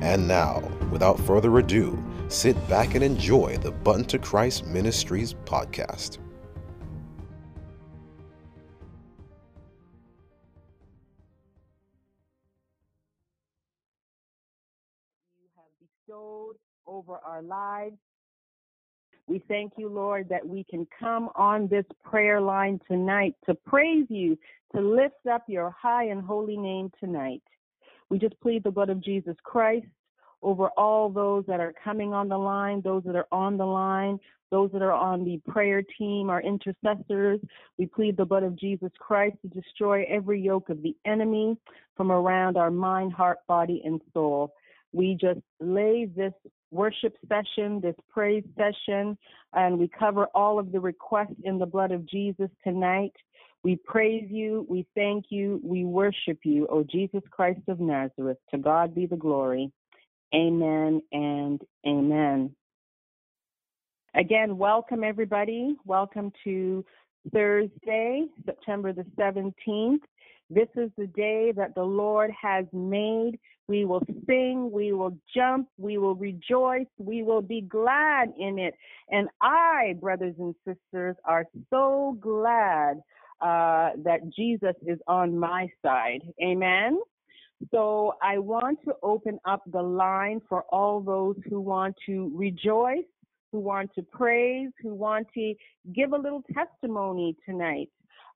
And now, without further ado, sit back and enjoy the Button to Christ Ministries podcast. you have bestowed over our lives. We thank you, Lord, that we can come on this prayer line tonight to praise you, to lift up your high and holy name tonight. We just plead the blood of Jesus Christ over all those that are coming on the line, those that are on the line, those that are on the prayer team, our intercessors. We plead the blood of Jesus Christ to destroy every yoke of the enemy from around our mind, heart, body, and soul. We just lay this worship session, this praise session, and we cover all of the requests in the blood of Jesus tonight. We praise you, we thank you, we worship you, O Jesus Christ of Nazareth. To God be the glory. Amen and amen. Again, welcome everybody. Welcome to Thursday, September the 17th. This is the day that the Lord has made. We will sing, we will jump, we will rejoice, we will be glad in it. And I, brothers and sisters, are so glad uh, that Jesus is on my side. Amen. So I want to open up the line for all those who want to rejoice, who want to praise, who want to give a little testimony tonight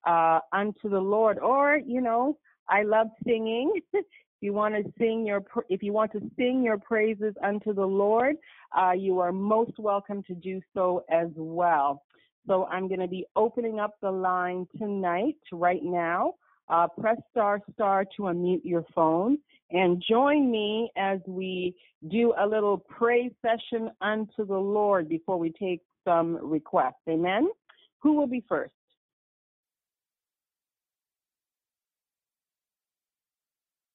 uh, unto the Lord. Or, you know, I love singing. if you want to sing your, if you want to sing your praises unto the Lord, uh, you are most welcome to do so as well. So I'm going to be opening up the line tonight, right now. Uh, press star star to unmute your phone and join me as we do a little praise session unto the Lord before we take some requests. Amen. Who will be first?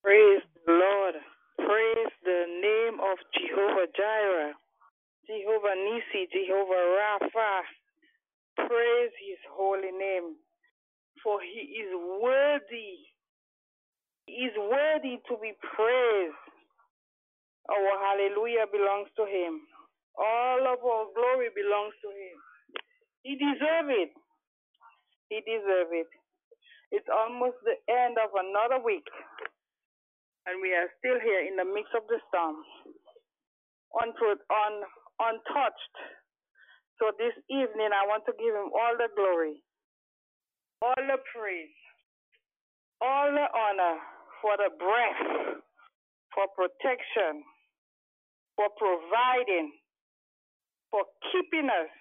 Praise the Lord. Praise the name of Jehovah Jireh, Jehovah Nisi, Jehovah Rapha. Praise his holy name, for he is worthy. He is worthy to be praised. Our hallelujah belongs to him. All of our glory belongs to him. He deserves it. He deserves it. It's almost the end of another week and we are still here in the midst of the storm, untouched. So this evening, I want to give him all the glory, all the praise, all the honor for the breath, for protection, for providing, for keeping us,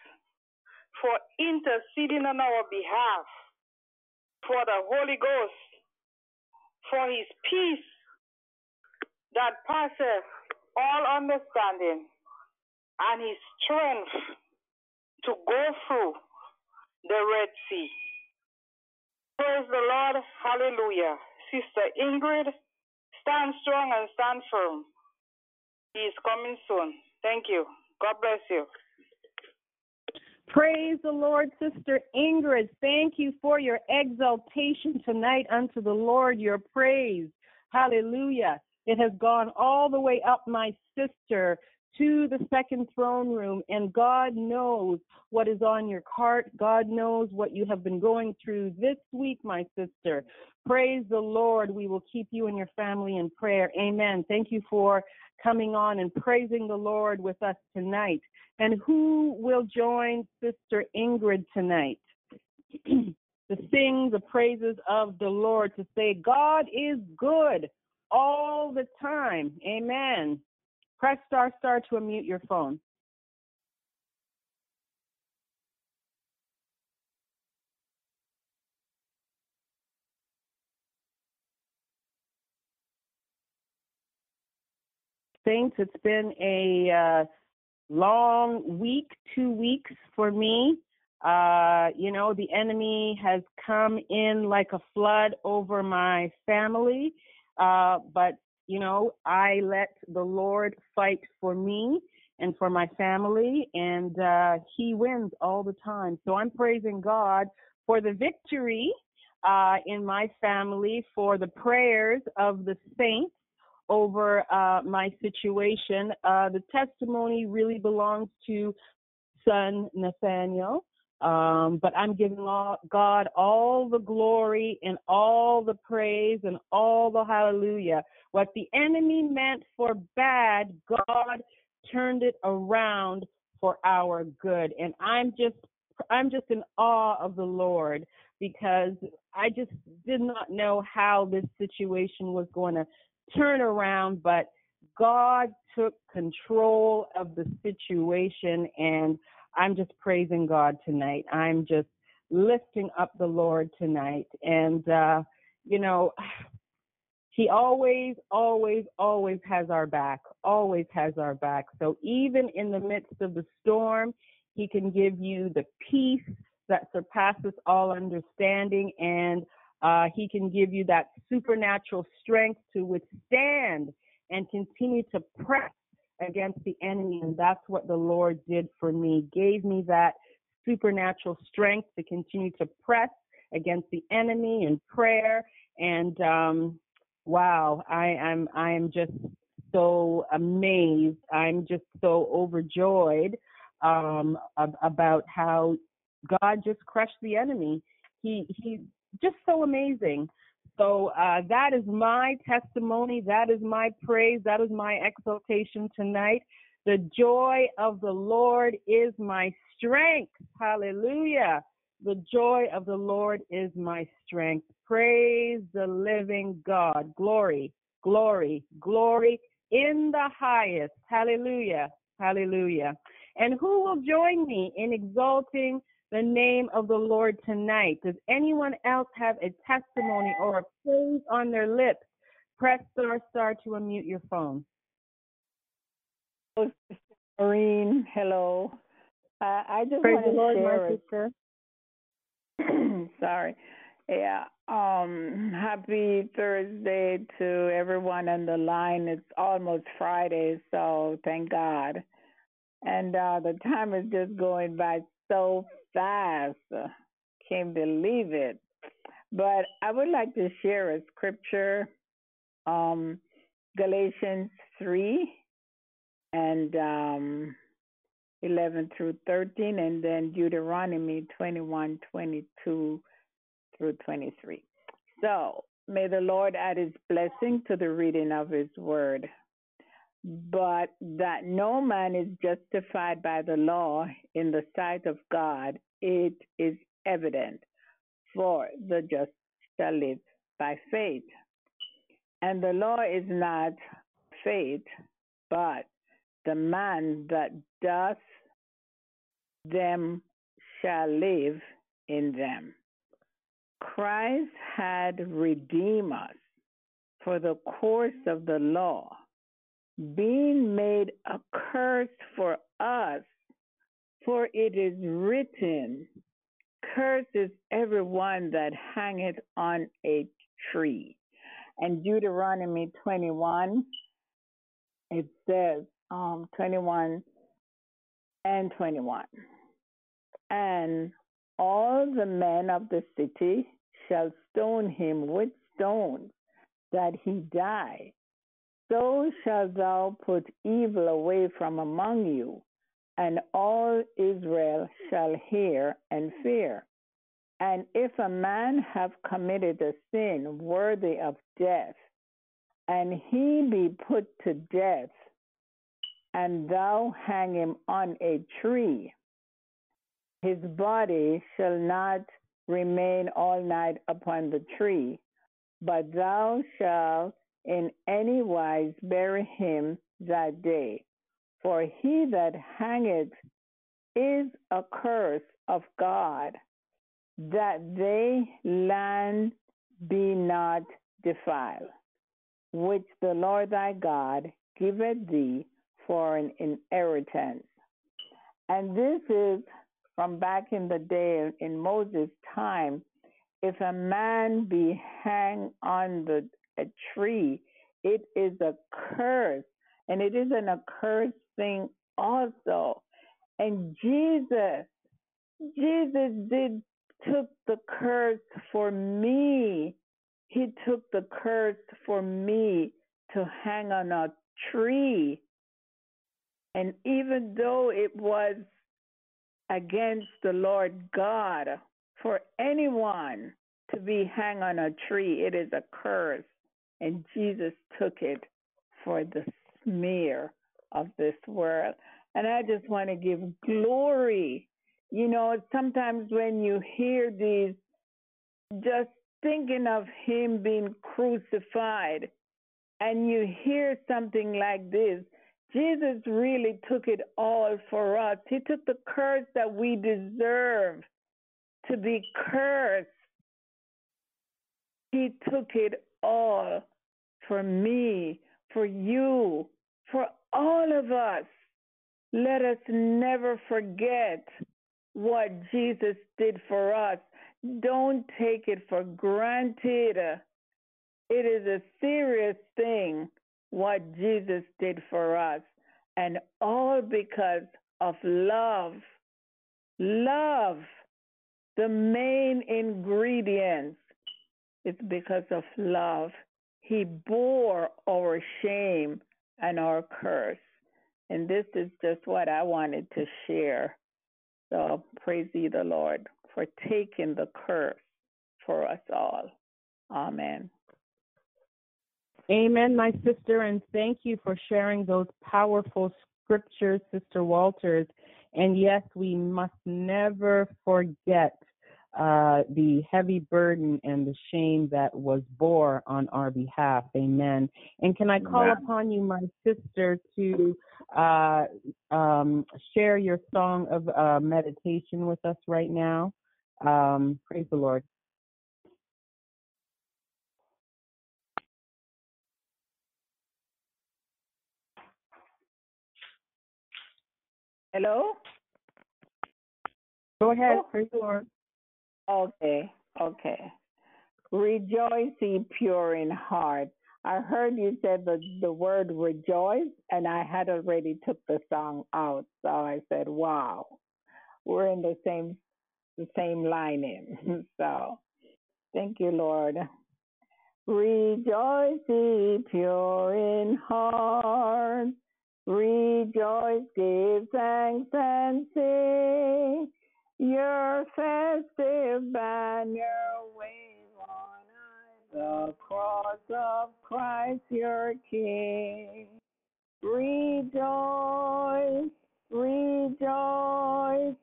for interceding on our behalf, for the Holy Ghost, for his peace that passeth all understanding and his strength to go through the Red Sea. Praise the Lord. Hallelujah. Sister Ingrid, stand strong and stand firm. He is coming soon. Thank you. God bless you. Praise the Lord, Sister Ingrid. Thank you for your exaltation tonight unto the Lord, your praise. Hallelujah. It has gone all the way up, my sister, to the second throne room, and God knows what is on your heart. God knows what you have been going through this week, my sister. Praise the Lord. We will keep you and your family in prayer. Amen. Thank you for coming on and praising the Lord with us tonight. And who will join Sister Ingrid tonight? to sing the praises of the Lord, to say, God is good all the time. Amen. Press star star to unmute your phone. Saints, it's been a uh, long week, two weeks for me. Uh, you know, the enemy has come in like a flood over my family. Uh, but, you know, I let the Lord fight for me and for my family, and uh, He wins all the time. So I'm praising God for the victory uh, in my family, for the prayers of the saints over uh, my situation. Uh, the testimony really belongs to son Nathaniel. Um, but I'm giving all, God all the glory and all the praise and all the hallelujah. What the enemy meant for bad, God turned it around for our good. And I'm just I'm just in awe of the Lord because I just did not know how this situation was going to turn around, but God took control of the situation and I'm just praising God tonight. I'm just lifting up the Lord tonight. And, uh, you know, He always, always, always has our back, always has our back. So even in the midst of the storm, He can give you the peace that surpasses all understanding, and uh, He can give you that supernatural strength to withstand and continue to press against the enemy. And that's what the Lord did for me, gave me that supernatural strength to continue to press against the enemy in prayer. And um, wow, I am I am just so amazed. I'm just so overjoyed um, about how God just crushed the enemy. He he just so amazing. So uh, that is my testimony. That is my praise. That is my exaltation tonight. The joy of the Lord is my strength. Hallelujah. The joy of the Lord is my strength. Praise the living God. Glory, glory, glory in the highest. Hallelujah. Hallelujah. And who will join me in exalting the name of the Lord tonight. Does anyone else have a testimony or a praise on their lips? Press star star to unmute your phone. Maureen, hello. Uh, I just praise want to Lord, share. Sorry. Yeah. Um. Happy Thursday to everyone on the line. It's almost Friday, so thank God. And uh, the time is just going by so fast. Can't believe it. But I would like to share a scripture, um, Galatians 3 and um, 11 through 13, and then Deuteronomy 21, 22 through 23. So may the Lord add his blessing to the reading of his word but that no man is justified by the law in the sight of God, it is evident, for the just shall live by faith. And the law is not faith, but the man that doth them shall live in them. Christ had redeemed us for the course of the law being made a curse for us, for it is written, Cursed is everyone that hangeth on a tree. And Deuteronomy 21, it says, um, 21 and 21. And all the men of the city shall stone him with stones, that he die so shalt thou put evil away from among you, and all Israel shall hear and fear. And if a man have committed a sin worthy of death, and he be put to death, and thou hang him on a tree, his body shall not remain all night upon the tree, but thou shalt in any wise bury him that day. For he that hangeth is a curse of God, that they land be not defiled, which the Lord thy God giveth thee for an inheritance. And this is from back in the day in Moses' time. If a man be hanged on the a tree, it is a curse, and it is an accursed thing also. And Jesus, Jesus did took the curse for me. He took the curse for me to hang on a tree. And even though it was against the Lord God for anyone to be hung on a tree, it is a curse. And Jesus took it for the smear of this world. And I just want to give glory. You know, sometimes when you hear these, just thinking of him being crucified, and you hear something like this, Jesus really took it all for us. He took the curse that we deserve to be cursed. He took it all for me, for you, for all of us. Let us never forget what Jesus did for us. Don't take it for granted. It is a serious thing what Jesus did for us, and all because of love. Love, the main ingredients, is because of love. He bore our shame and our curse. And this is just what I wanted to share. So praise ye the Lord for taking the curse for us all. Amen. Amen, my sister, and thank you for sharing those powerful scriptures, Sister Walters. And yes, we must never forget uh, the heavy burden and the shame that was bore on our behalf. Amen. And can I call upon you, my sister, to uh, um, share your song of uh, meditation with us right now? Um, praise the Lord. Hello? Go ahead. Oh. Praise the Lord. Okay, okay. Rejoice, ye pure in heart. I heard you said the, the word rejoice, and I had already took the song out. So I said, wow, we're in the same the same line in. so thank you, Lord. Rejoice, ye pure in heart. Rejoice, give thanks and sing. Your festive banner wave on high, the cross of Christ your King. Rejoice, rejoice,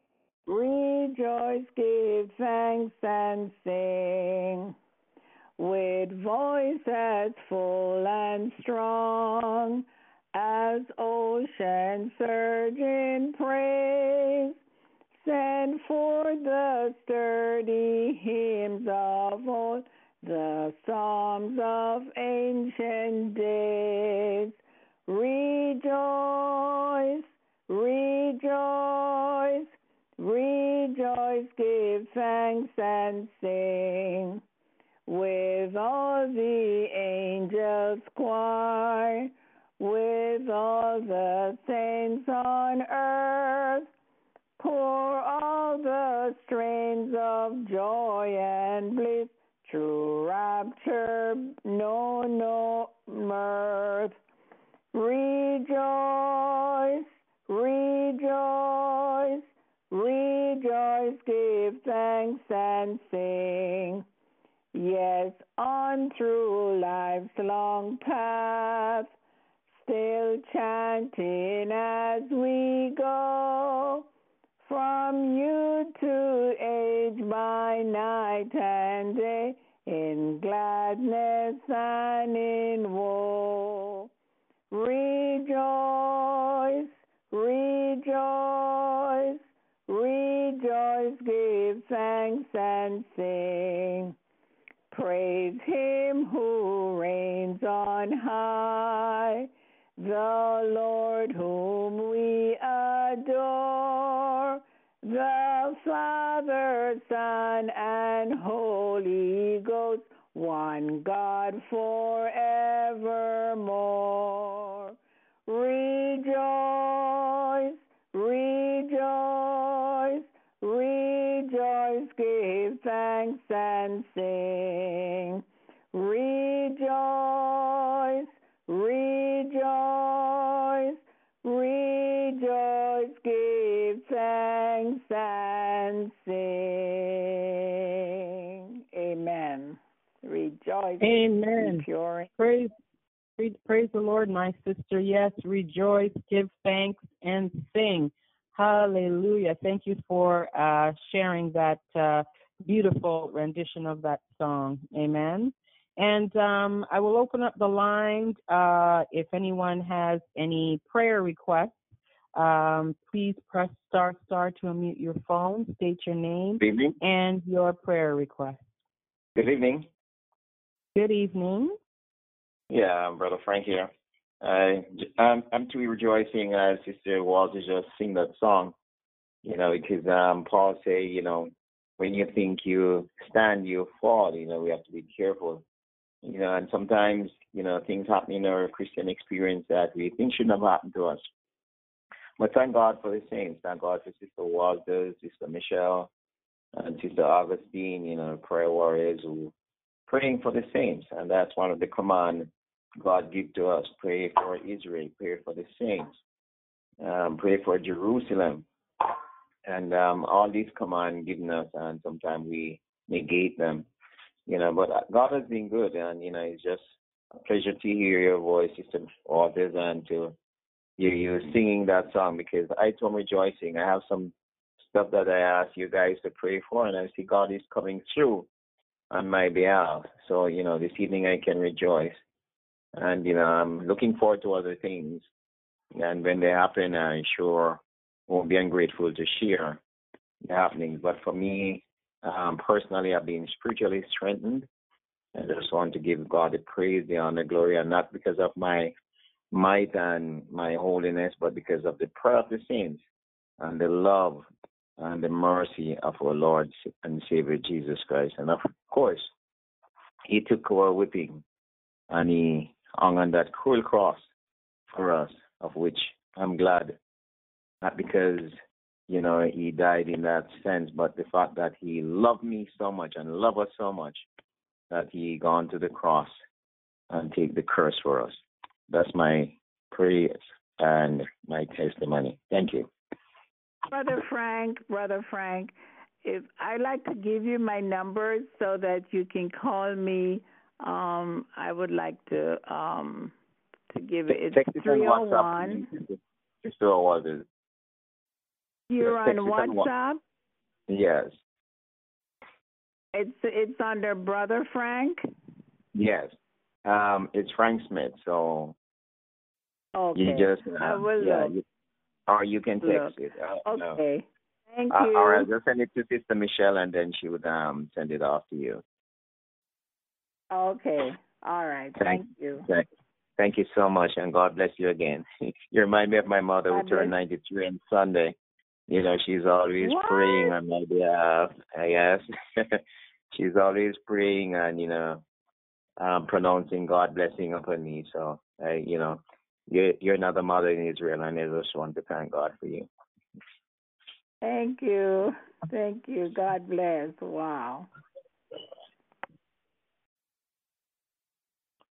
rejoice, give thanks and sing. With voices full and strong, as ocean surge in praise, send forth the sturdy hymns of old, the psalms of ancient days. Rejoice, rejoice, rejoice, give thanks and sing. With all the angels choir, with all the saints on earth, pour all the strains of joy and bliss, true rapture, no, no mirth. Rejoice, rejoice, rejoice, give thanks and sing. Yes, on through life's long path, still chanting as we go, from youth to age by night and day, in gladness and in woe. Rejoice, rejoice, rejoice, give thanks and sing. Praise him who reigns on high, the Lord whom we adore, the Father, Son, and Holy Ghost, one God forevermore. Rejoice, rejoice, rejoice, give thanks and sing. Rejoice, rejoice, rejoice, give thanks and sing. Amen. Rejoice. Amen. Pure. Praise, praise, praise the Lord, my sister. Yes, rejoice, give thanks, and sing. Hallelujah. Thank you for uh, sharing that uh, beautiful rendition of that song. Amen. And um, I will open up the line uh, if anyone has any prayer requests. Um, please press star star to unmute your phone, state your name Good evening. and your prayer request. Good evening. Good evening. Yeah, I'm Brother Frank here. I, I'm, I'm truly rejoicing as Sister Walter just sing that song, you know, because um, Paul say, you know, when you think you stand, you fall. You know, we have to be careful. You know, and sometimes, you know, things happen in our Christian experience that we think shouldn't have happened to us. But thank God for the saints. Thank God for Sister Walters, Sister Michelle, and Sister Augustine, you know, prayer warriors who praying for the saints. And that's one of the command God give to us. Pray for Israel, pray for the saints, um, pray for Jerusalem. And um, all these commands given us, and sometimes we negate them, you know. But uh, God has been good, and you know, it's just a pleasure to hear your voice, Sister Walters, and to hear you singing that song because I too am rejoicing. I have some stuff that I asked you guys to pray for, and I see God is coming through on my behalf. So, you know, this evening I can rejoice. And, you know, I'm looking forward to other things. And when they happen, I'm sure won't be ungrateful to share the happenings. But for me, um, personally, I've been spiritually strengthened. I just want to give God the praise, the honor, glory, and not because of my might and my holiness, but because of the prayer of the saints and the love and the mercy of our Lord and Savior Jesus Christ. And of course, He took our whipping and He hung on that cruel cross for us, of which I'm glad, not because, you know, He died in that sense, but the fact that He loved me so much and loved us so much that He gone to the cross and take the curse for us. That's my prayers and my testimony. Thank you. Brother Frank, Brother Frank, if I'd like to give you my number so that you can call me. Um, I would like to um to give it. It's Text it on three oh WhatsApp, one. Just so I was- You're on WhatsApp. Yes, It's it's under Brother Frank. yes. Um, it's Frank Smith. So Okay. you just uh, I will yeah, you, or you can text Look. it. Okay. Thank Uh, you. or I'll just send it to Sister Michelle, and then she would um send it off to you. Okay. All right. Thank- Thank you. Thank, thank you so much, and God bless you again. you remind me of my mother who turned 93 on Sunday. You know, she's always What? praying on my behalf. I guess she's always praying and you know, um, pronouncing God blessing upon me. So, I, you know, you're you're another mother in Israel, and I just want to thank God for you. Thank you. Thank you. God bless. Wow.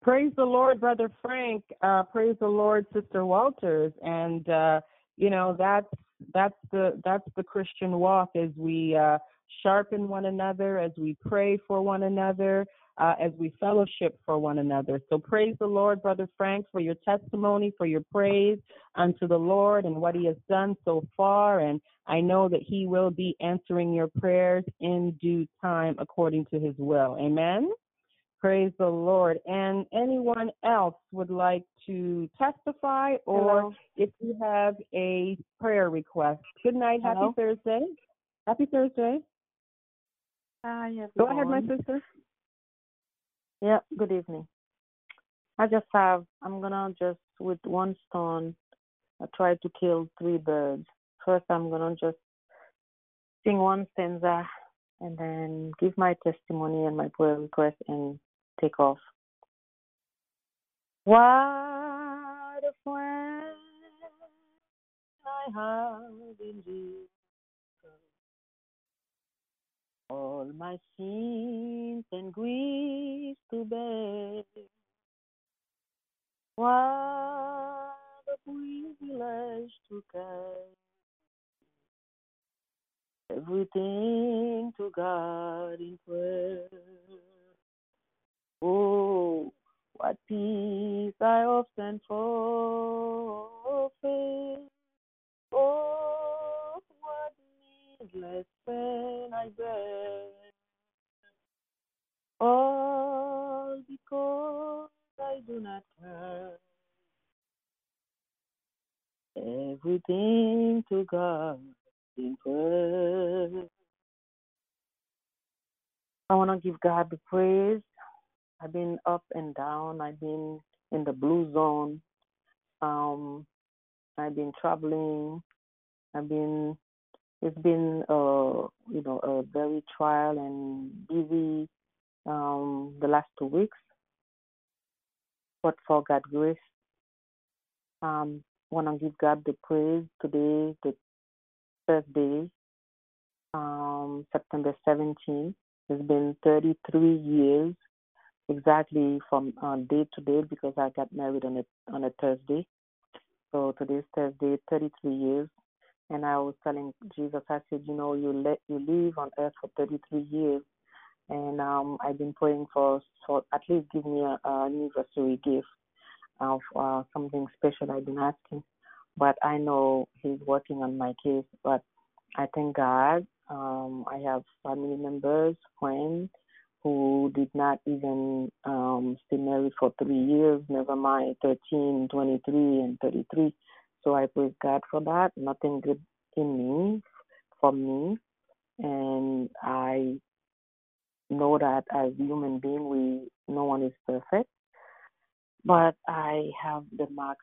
Praise the Lord, Brother Frank. Uh, praise the Lord, Sister Walters. And uh, you know that's that's the that's the Christian walk as we uh, sharpen one another, as we pray for one another, uh, as we fellowship for one another. So praise the Lord, Brother Frank, for your testimony, for your praise unto the Lord and what He has done so far. And I know that He will be answering your prayers in due time according to His will. Amen. Praise the Lord. And anyone else would like to testify or Hello. if you have a prayer request. Good night. Hello? Happy Thursday. Happy Thursday. Hi, Go ahead, my sister. Yeah, good evening. I just have, I'm gonna just, with one stone, I try to kill three birds. First, I'm gonna just sing one stanza and then give my testimony and my prayer request and take off. What a friend I have in Jesus. All my sins and griefs to bear. What a privilege to carry everything to God in prayer. Oh, what peace I often forfeit. Oh, what needless pain I bear. All because I do not care. Everything to God in prayer. I want to give God the praise. I've been up and down. I've been in the blue zone. Um, I've been traveling. I've been. It's been, uh, you know, a very trial and busy um, the last two weeks. But for God's grace, um, want to give God the praise today, the Thursday, um, September 17th. It's been 33 years exactly from uh, day to day because I got married on a on a Thursday. So today's Thursday, 33 years. And I was telling Jesus, I said, you know, you let you live on earth for 33 years, and um, I've been praying for for at least give me a, a anniversary gift of uh, something special. I've been asking, but I know He's working on my case. But I thank God. Um, I have family members, friends who did not even um, stay married for three years, never mind 13, 23, and 33. So I praise God for that. Nothing good in me, for me. And I know that as human being, we no one is perfect. But I have the max,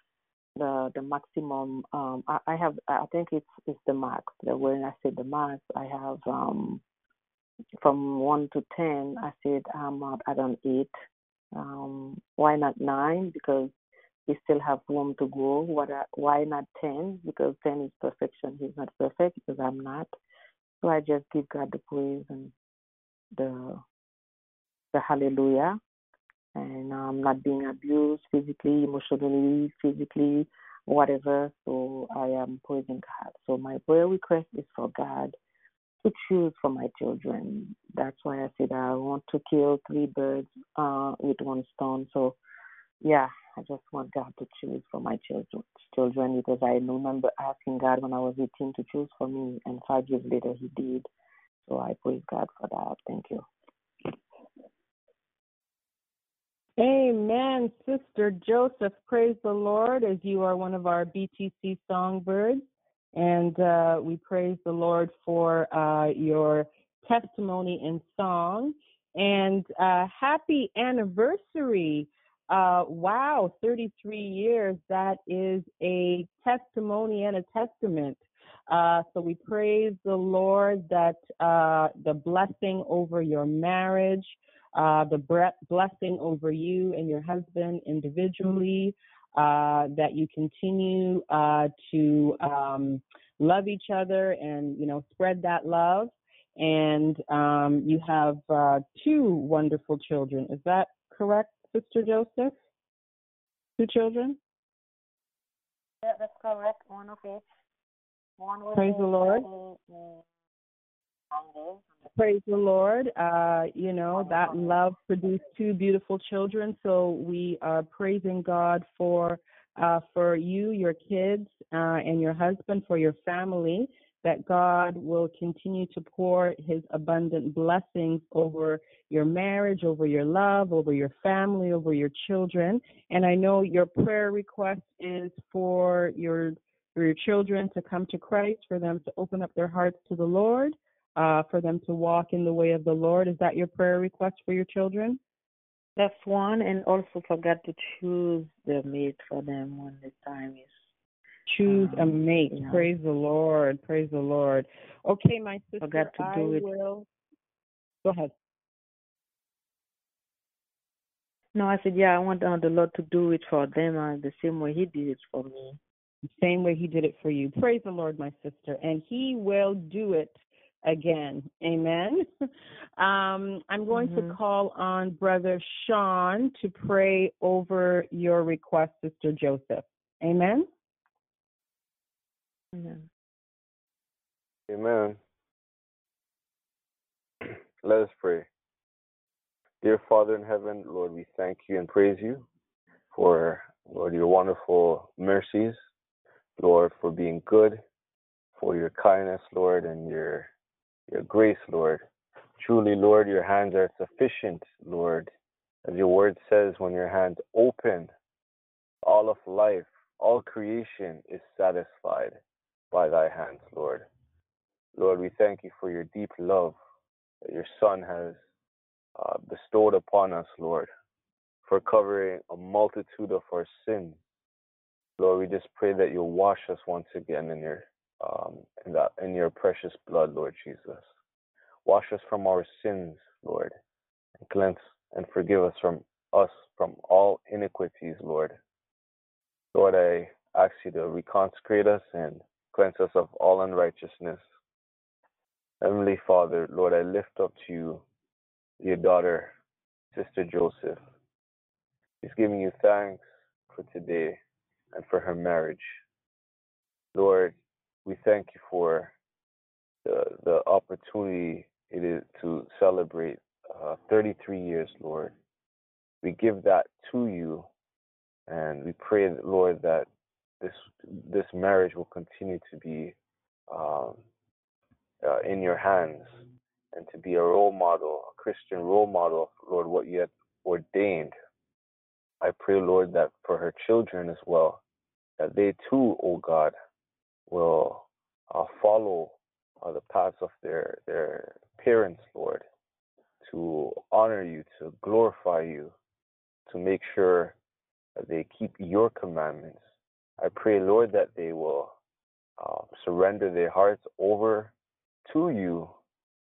the the maximum. Um, I, I have. I think it's it's the max. When I say the max, I have um from one to ten, I said I'm at an eight. Um, why not nine? Because we still have room to grow. What? Why not ten? Because ten is perfection. He's not perfect because I'm not. So I just give God the praise and the the hallelujah. And I'm not being abused physically, emotionally, physically, whatever. So I am praising God. So my prayer request is for God to choose for my children. That's why I said I want to kill three birds uh, with one stone. So, yeah, I just want God to choose for my children, children because I remember asking God when I was 18 to choose for me, and five years later He did. So I praise God for that. Thank you. Amen, Sister Joseph. Praise the Lord as you are one of our BTC songbirds. And uh, we praise the Lord for uh, your testimony and song. And uh, happy anniversary. Uh, wow, 33 years. That is a testimony and a testament. Uh, so we praise the Lord that uh, the blessing over your marriage, the blessing over you and your husband individually, uh, that you continue uh, to um, love each other and you know spread that love. And um, you have uh, two wonderful children. Is that correct, Sister Joseph? Two children. Yeah, that's correct. One of each. One Praise the Lord. Praise the Lord. Uh, you know, that love produced two beautiful children. So we are praising God for uh, for you, your kids, uh, and your husband, for your family, that God will continue to pour his abundant blessings over your marriage, over your love, over your family, over your children. And I know your prayer request is for your for your children to come to Christ, for them to open up their hearts to the Lord uh, for them to walk in the way of the Lord. Is that your prayer request for your children? That's one, and also forgot to choose the mate for them when the time is. Choose a um, mate. yeah. Praise the Lord. Praise the Lord. Okay, my sister, Forgot to I do it. will. Go ahead. No, I said, yeah, I want uh, the Lord to do it for them uh, the same way He did it for me. the same way he did it for you. Praise the Lord, my sister. And he will do it again. Amen. Um, I'm going to Mhm. call on Brother Sean to pray over your request, Sister Joseph. Amen. Amen. Amen. Let us pray. Dear Father in heaven, Lord, we thank you and praise you for, Lord, your wonderful mercies, Lord, for being good, for your kindness, Lord, and your your grace, Lord. Truly, Lord, your hands are sufficient, Lord. As your word says, when your hands open, all of life, all creation is satisfied by thy hands, Lord. Lord, we thank you for your deep love that your Son has uh, bestowed upon us, Lord, for covering a multitude of our sins. Lord, we just pray that you'll wash us once again in your um, in in your precious blood, Lord Jesus. Wash us from our sins, Lord, and cleanse and forgive us from us from all iniquities, Lord. Lord, I ask you to reconsecrate us and cleanse us of all unrighteousness. Heavenly Father, Lord, I lift up to you your daughter, Sister Joseph. She's giving you thanks for today and for her marriage. Lord, we thank you for the, the opportunity it is to celebrate uh, 33 years, Lord. We give that to you, and we pray, Lord, that this this marriage will continue to be um, uh, in your hands and to be a role model, a Christian role model, Lord, what you have ordained. I pray, Lord, that for her children as well, that they too, O God, will uh, follow uh, the paths of their their parents, Lord, to honor you, to glorify you, to make sure that they keep your commandments. I pray, Lord, that they will uh, surrender their hearts over to you,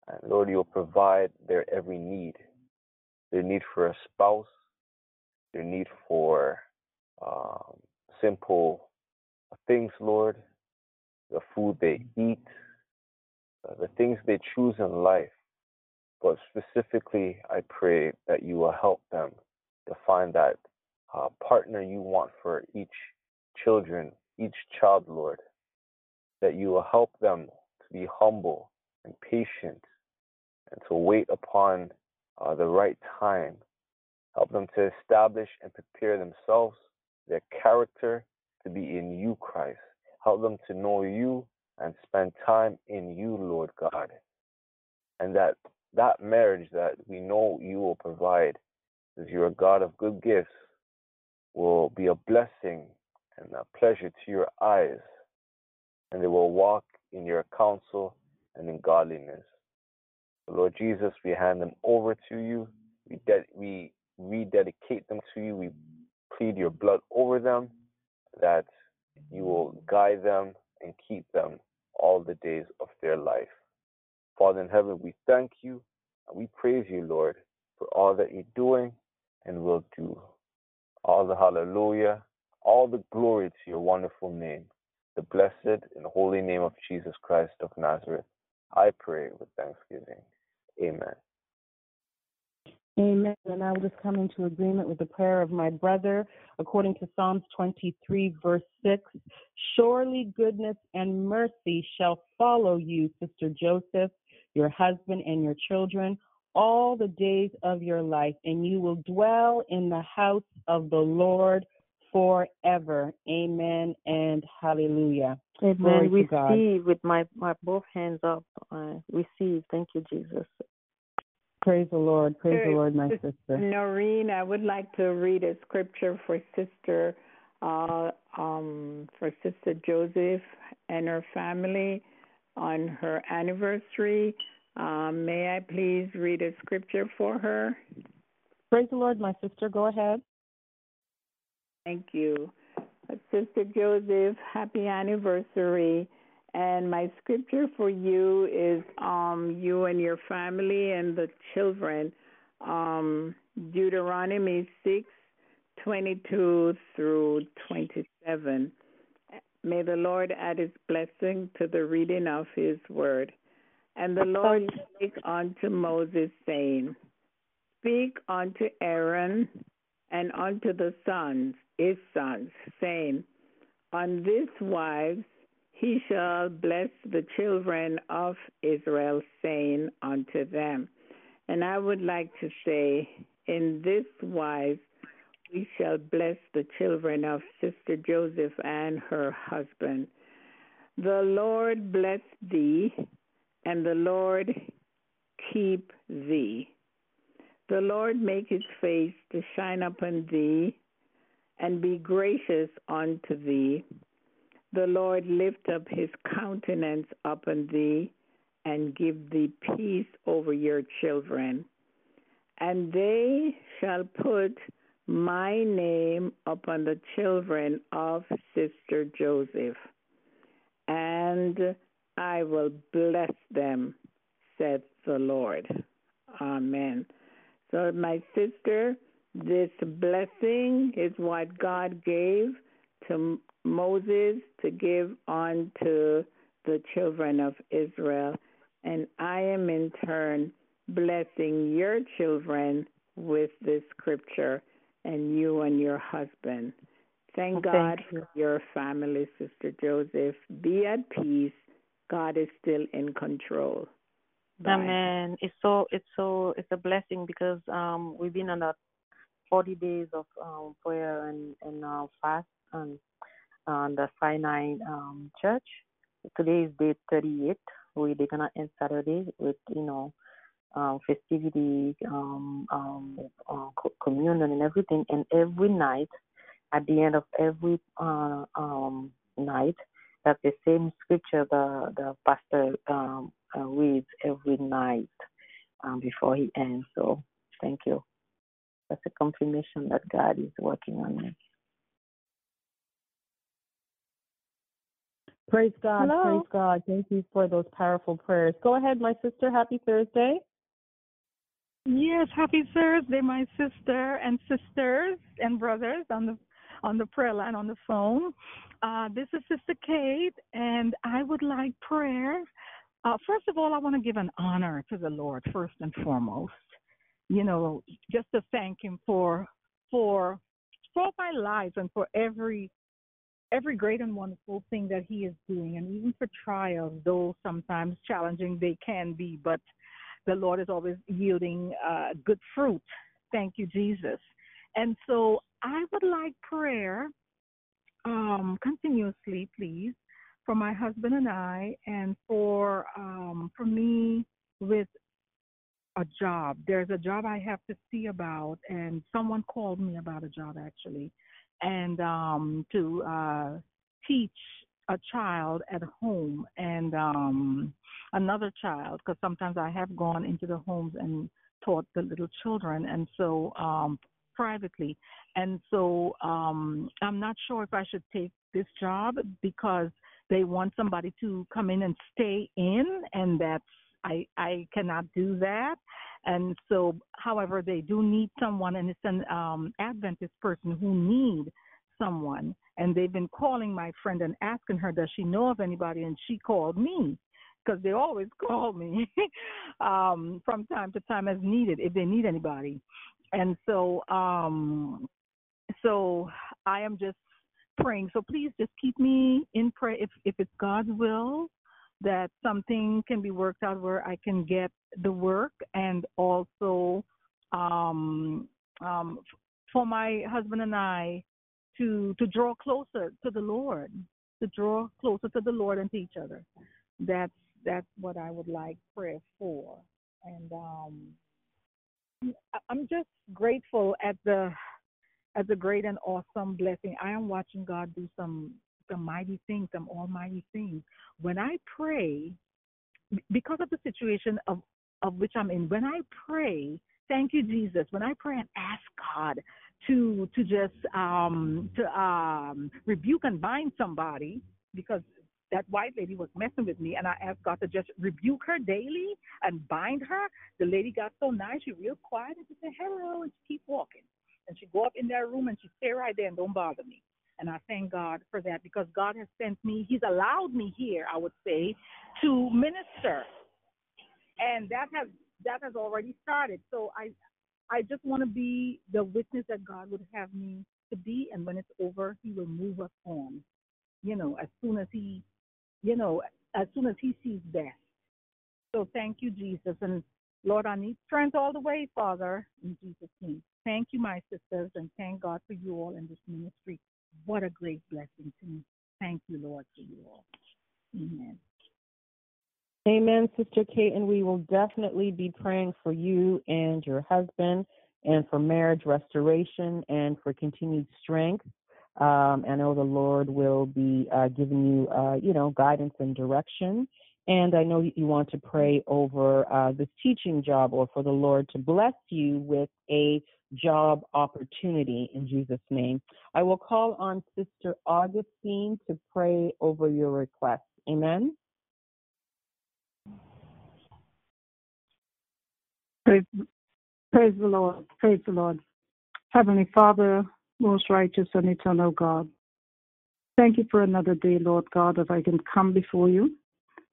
and Lord, you'll provide their every need, their need for a spouse, their need for um, simple things, Lord, the food they eat, uh, the things they choose in life. But specifically, I pray that you will help them to find that uh, partner you want for each children, each child, Lord. That you will help them to be humble and patient and to wait upon uh, the right time. Help them to establish and prepare themselves, their character to be in you, Christ. Help them to know you and spend time in you, Lord God. And that that marriage that we know you will provide, as you're a God of good gifts, will be a blessing and a pleasure to your eyes. And they will walk in your counsel and in godliness. Lord Jesus, we hand them over to you. We, de- we rededicate them to you. We plead your blood over them, that you will guide them and keep them all the days of their life. Father in heaven, we thank you and we praise you, Lord, for all that you're doing and will do. All the hallelujah, all the glory to your wonderful name, the blessed and holy name of Jesus Christ of Nazareth. I pray with thanksgiving. Amen. Amen. And I will just come into agreement with the prayer of my brother according to Psalms 23, verse 6. Surely goodness and mercy shall follow you, Sister Joseph, your husband, and your children all the days of your life, and you will dwell in the house of the Lord forever. Amen and hallelujah. Glory Amen. to God. Receive with my, my both hands up. I receive. Thank you, Jesus. Praise the Lord. Praise the Lord, my sister. Noreen, I would like to read a scripture for Sister, uh, um, for Sister Joseph and her family on her anniversary. Um, may I please read a scripture for her? Praise the Lord, my sister. Go ahead. Thank you. Sister Joseph, happy anniversary. And my scripture for you is um, you and your family and the children. Um, Deuteronomy 6 22 through 27. May the Lord add his blessing to the reading of his word. And the Lord spake unto Moses, saying, Speak unto Aaron and unto the sons, his sons, saying, On this wise he shall bless the children of Israel, saying unto them. And I would like to say, In this wise we shall bless the children of Sister Joseph and her husband. The Lord bless thee, and the Lord keep thee. The Lord make his face to shine upon thee, and be gracious unto thee. The Lord lift up his countenance upon thee, and give thee peace over your children. And they shall put my name upon the children of Sister Joseph, and I will bless them, saith the Lord. Amen. So, my sister, this blessing is what God gave to Moses to give unto the children of Israel. And I am in turn blessing your children with this scripture and you and your husband. Thank God Thank you. for your family, Sister Joseph. Be at peace. God is still in control. Bye. Amen. It's so it's so it's a blessing because um we've been on a forty days of um prayer and and uh, fast and on the Sinai um church. Today is day thirty eight. We they're gonna end Saturday with you know um festivity um um uh, communion and everything and every night at the end of every uh, um night that's the same scripture the the pastor um uh, reads every night um, before he ends. So thank you. That's a confirmation that God is working on me. Praise God. Hello. Praise God. Thank you for those powerful prayers. Go ahead, my sister. Happy Thursday. Yes, happy Thursday, my sister and sisters and brothers on the on the prayer line on the phone. Uh, this is Sister Kate, and I would like prayer. Uh, first of all, I want to give an honor to the Lord first and foremost. You know, just to thank Him for for for my life and for every every great and wonderful thing that He is doing, and even for trials, though sometimes challenging they can be, but the Lord is always yielding uh, good fruit. Thank you, Jesus. And so I would like prayer um, continuously, please, for my husband and I, and for um, for me with a job. There's a job I have to see about, and someone called me about a job actually, and um, to uh, teach a child at home and um, another child, because sometimes I have gone into the homes and taught the little children, and so um, privately, and so um, I'm not sure if I should take this job because they want somebody to come in and stay in, and that's I I cannot do that. And so, however, they do need someone, and it's an um, Adventist person who need someone, and they've been calling my friend and asking her, does she know of anybody? And she called me because they always call me um, from time to time as needed if they need anybody. And so, um, so I am just praying. So please just keep me in prayer if if it's God's will that something can be worked out where I can get the work and also um um for my husband and I to to draw closer to the Lord, to draw closer to the Lord and to each other. That's that's what I would like prayer for. And um I'm just grateful at the at the great and awesome blessing. I am watching God do some some mighty things, some almighty things. When I pray, because of the situation of of which I'm in, when I pray, thank you, Jesus. When I pray and ask God to to just um to um rebuke and bind somebody because that white lady was messing with me and I asked God to just rebuke her daily and bind her. The lady got so nice, she real quiet and she said hello and she keep walking. And she go up in that room and she stay right there and don't bother me. And I thank God for that because God has sent me, He's allowed me here, I would say, to minister. And that has that has already started. So I I just want to be the witness that God would have me to be and when it's over he will move us on. You know, as soon as he you know, as soon as he sees best. So thank you, Jesus. And Lord, I need strength all the way, Father, in Jesus' name. Thank you, my sisters, and thank God for you all in this ministry. What a great blessing to me. Thank you, Lord, for you all. Amen. Amen, Sister Kate, and we will definitely be praying for you and your husband and for marriage restoration and for continued strength. Um, I know the Lord will be uh, giving you, uh, you know, guidance and direction. And I know you want to pray over uh, this teaching job or for the Lord to bless you with a job opportunity in Jesus' name. I will call on Sister Augustine to pray over your request. Amen. Praise, praise the Lord. Praise the Lord. Heavenly Father, most righteous and eternal God, thank you for another day, Lord God, that I can come before you.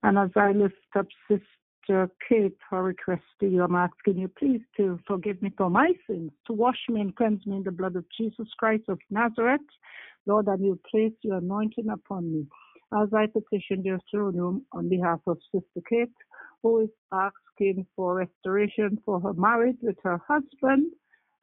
And as I lift up Sister Uh, Kate, her request to you, I'm asking you please to forgive me for my sins, to wash me and cleanse me in the blood of Jesus Christ of Nazareth. Lord, and you place your anointing upon me. As I petition your throne room on behalf of Sister Kate, who is asking for restoration for her marriage with her husband.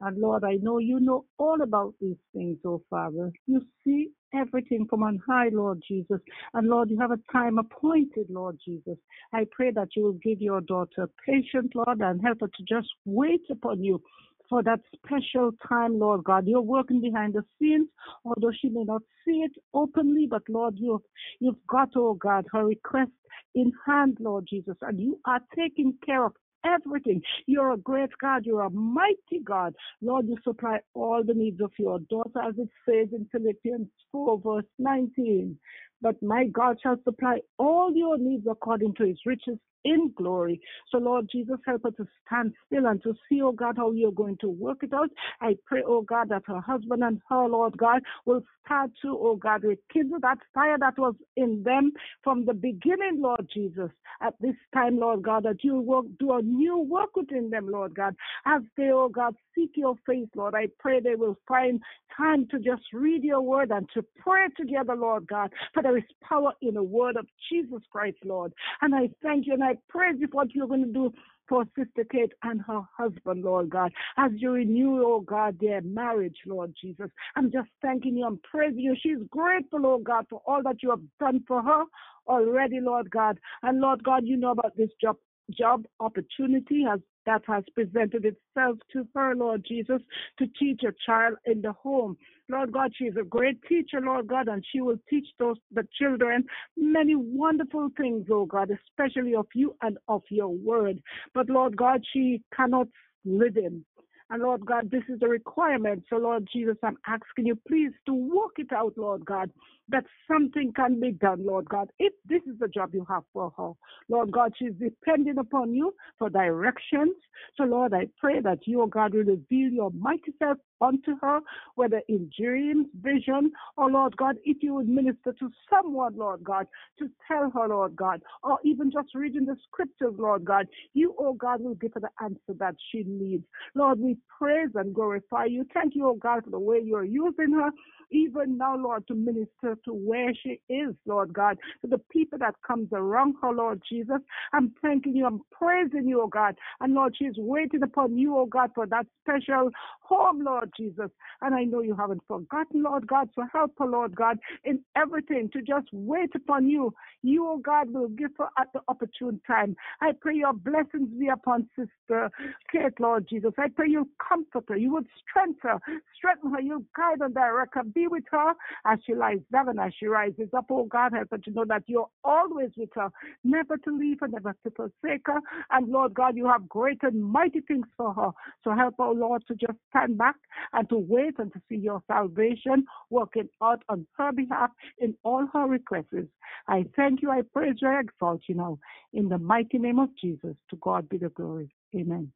And Lord, I know you know all about these things, oh Father. You see everything from on high, Lord Jesus. And Lord, you have a time appointed, Lord Jesus. I pray that you will give your daughter patience, Lord, and help her to just wait upon you for that special time, Lord God. You're working behind the scenes, although she may not see it openly, but Lord, you've, you've got, oh God, her request in hand, Lord Jesus, and you are taking care of everything. You're a great God. You're a mighty God. Lord, you supply all the needs of your daughter, as it says in Philippians 4, verse 19. But my God shall supply all your needs according to his riches in glory. So, Lord Jesus, help her to stand still and to see, oh God, how you're going to work it out. I pray, oh God, that her husband and her, Lord God, will start to, oh God, rekindle that fire that was in them from the beginning, Lord Jesus. At this time, Lord God, that you will do a new work within them, Lord God, as they, oh God, seek your face, Lord. I pray they will find time to just read your word and to pray together, Lord God, for there is power in the word of Jesus Christ, Lord. And I thank you and I praise you for what you're going to do for Sister Kate and her husband, Lord God, as you renew, oh God, their marriage, Lord Jesus. I'm just thanking you and praising you. She's grateful, oh God, for all that you have done for her already, Lord God. And Lord God, you know about this job job opportunity has that has presented itself to her, Lord Jesus, to teach a child in the home. Lord God, she is a great teacher, Lord God, and she will teach those the children many wonderful things, oh God, especially of you and of your word. But Lord God, she cannot live in. And Lord God, this is the requirement. So, Lord Jesus, I'm asking you, please, to work it out, Lord God, that something can be done, Lord God, if this is the job you have for her. Lord God, she's depending upon you for directions. So, Lord, I pray that you, oh God, will reveal your mighty self unto her, whether in dreams, vision, or Lord God, if you would minister to someone, Lord God, to tell her, Lord God, or even just reading the scriptures, Lord God, you, oh God, will give her the answer that she needs. Lord, we praise and glorify you. Thank you, oh God, for the way you are using her, even now, Lord, to minister to where she is, Lord God, to the people that comes around her, Lord Jesus. I'm thanking you, I'm praising you, oh God. And Lord, she's waiting upon you, oh God, for that special home, Lord Jesus. And I know you haven't forgotten, Lord God, so help her, Lord God, in everything to just wait upon you. You, oh God, will give her at the opportune time. I pray your blessings be upon Sister Kate, Lord Jesus. I pray you comfort her, you would strengthen her, strengthen her, you guide and direct her. Be be with her as she lies down and as she rises up. Oh God, help her to know that you're always with her, never to leave her, never to forsake her. And Lord God, you have great and mighty things for her. So help her, oh Lord, to just stand back and to wait and to see your salvation working out on her behalf in all her requests. I thank you, I praise you, I exalt you now. In the mighty name of Jesus, to God be the glory. Amen.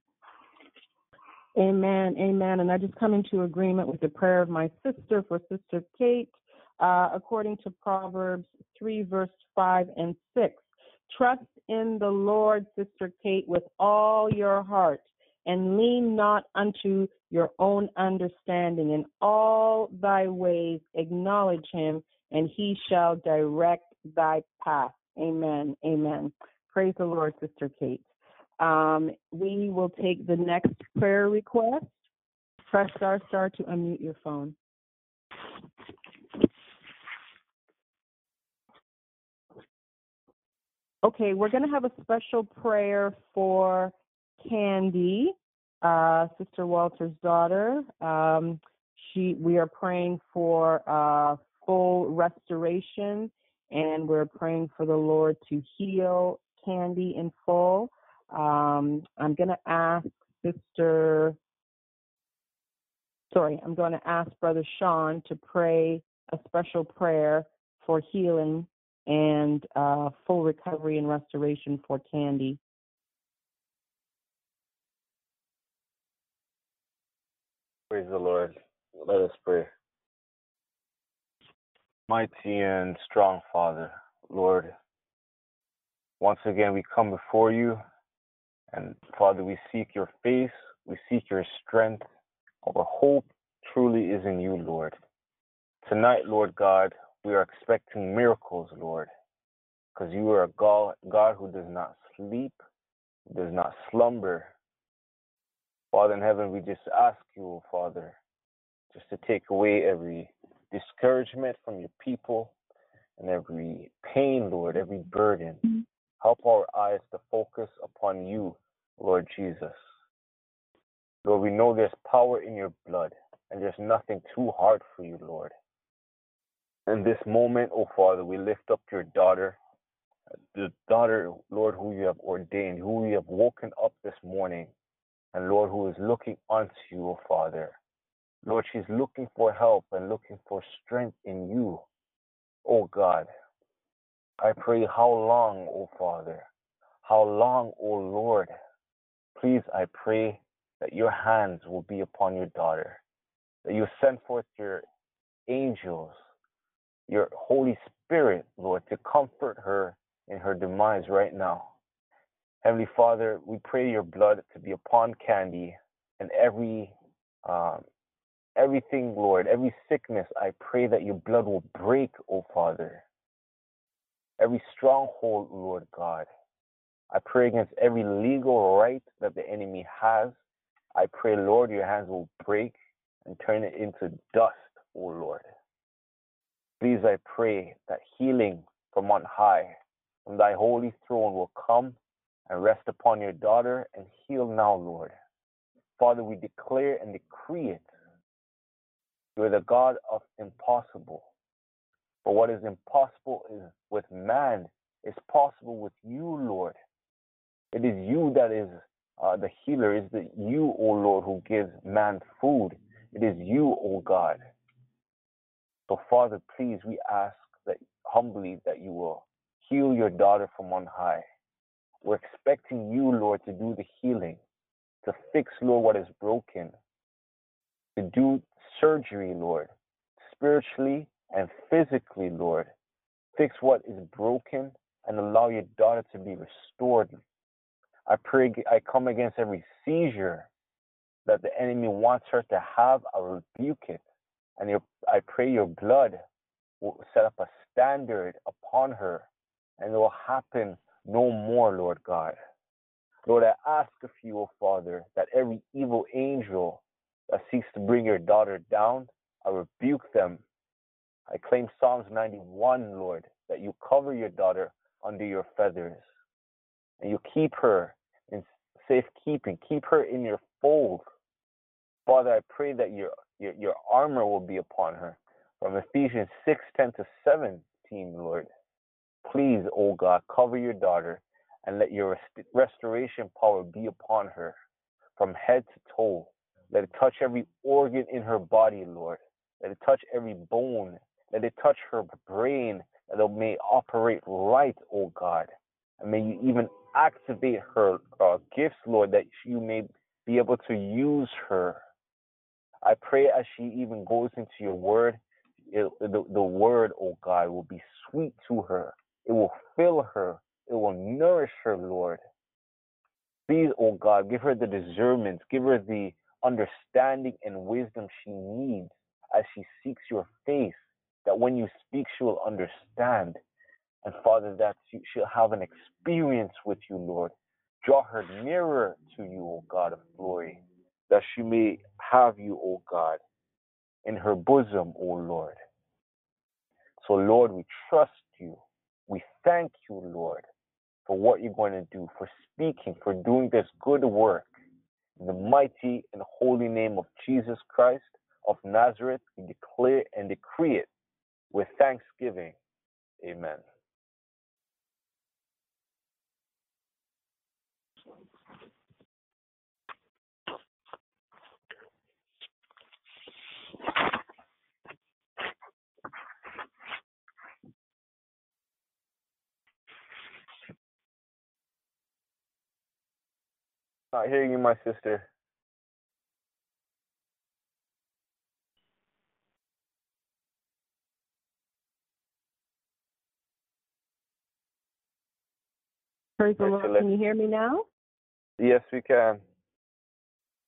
Amen. Amen. And I just come into agreement with the prayer of my sister for Sister Kate, uh, according to Proverbs 3, verse 5 and 6. Trust in the Lord, Sister Kate, with all your heart, and lean not unto your own understanding. In all thy ways acknowledge him, and he shall direct thy path. Amen. Amen. Praise the Lord, Sister Kate. Um, we will take the next prayer request. Press star star to unmute your phone. Okay, we're going to have a special prayer for Candy, uh, Sister Walter's daughter. Um, she, we are praying for uh, full restoration, and we're praying for the Lord to heal Candy in full. Um, I'm going to ask Sister, sorry, I'm going to ask Brother Sean to pray a special prayer for healing and uh, full recovery and restoration for Candy. Praise the Lord. Let us pray. Mighty and strong Father, Lord, once again we come before you and Father, we seek your face, we seek your strength. Our hope truly is in you, Lord. Tonight, Lord God, we are expecting miracles, Lord, because you are a God, God who does not sleep, does not slumber. Father in heaven, we just ask you, Father, just to take away every discouragement from your people and every pain, Lord, every burden. Mm-hmm. Help our eyes to focus upon you Lord Jesus. Lord, we know there's power in your blood, and there's nothing too hard for you, Lord. In this moment, oh Father, we lift up your daughter, the daughter, Lord, who you have ordained, who you have woken up this morning, and Lord, who is looking unto you, oh Father. Lord, she's looking for help and looking for strength in you, oh God. I pray, how long, oh Father? How long, oh Lord? Please, I pray that your hands will be upon your daughter, that you send forth your angels, your Holy Spirit, Lord, to comfort her in her demise right now. Heavenly Father, we pray your blood to be upon Candy and every um, everything, Lord, every sickness. I pray that your blood will break, O oh Father. Every stronghold, Lord God. I pray against every legal right that the enemy has. I pray, Lord, your hands will break and turn it into dust, O Lord. Please, I pray that healing from on high, from thy holy throne, will come and rest upon your daughter and heal now, Lord. Father, we declare and decree it. You are the God of impossible. For what is impossible is with man is possible with you, Lord. It is you that is uh, the healer. It is you, O Lord, who gives man food. It is you, O God. So, Father, please, we ask that humbly that you will heal your daughter from on high. We're expecting you, Lord, to do the healing, to fix, Lord, what is broken, to do surgery, Lord, spiritually and physically, Lord. Fix what is broken and allow your daughter to be restored, I pray, I come against every seizure that the enemy wants her to have. I rebuke it. And your, I pray your blood will set up a standard upon her and it will happen no more, Lord God. Lord, I ask of you, O Father, that every evil angel that seeks to bring your daughter down, I rebuke them. I claim Psalms 91, Lord, that you cover your daughter under your feathers you keep her in safekeeping. Keep her in your fold. Father, I pray that your, your, your armor will be upon her. from Ephesians 6 10 to 17, Lord. Please, O oh God, cover your daughter and let your rest- restoration power be upon her from head to toe. Let it touch every organ in her body, Lord. Let it touch every bone. Let it touch her brain that it may operate right, O oh God. And may you even activate her uh, gifts, Lord, that you may be able to use her. I pray as she even goes into your word, it, the, the word, oh God, will be sweet to her. It will fill her. It will nourish her, Lord. Please, oh God, give her the discernment, give her the understanding and wisdom she needs as she seeks your face, that when you speak, she will understand. And Father, that she'll have an experience with you, Lord. Draw her nearer to you, O God of glory, that she may have you, O God, in her bosom, O Lord. So, Lord, we trust you. We thank you, Lord, for what you're going to do, for speaking, for doing this good work. In the mighty and holy name of Jesus Christ of Nazareth, we declare and decree it with thanksgiving. Amen. Not hearing you, my sister. Praise the Lord. Can you hear me now? Yes, we can.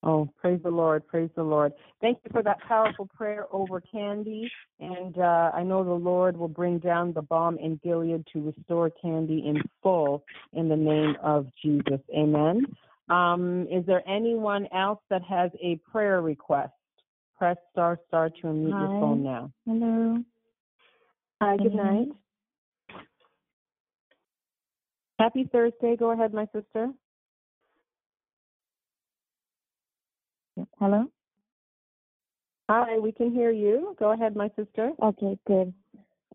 Oh, praise the Lord. Praise the Lord. Thank you for that powerful prayer over Candy. And uh, I know the Lord will bring down the balm in Gilead to restore Candy in full in the name of Jesus. Amen. Um, is there anyone else that has a prayer request? Press star star to unmute Hi. your phone now. Hello. Hi, good night. Happy Thursday. Go ahead, my sister. Hello. Hi, we can hear you. Go ahead, my sister. Okay, good.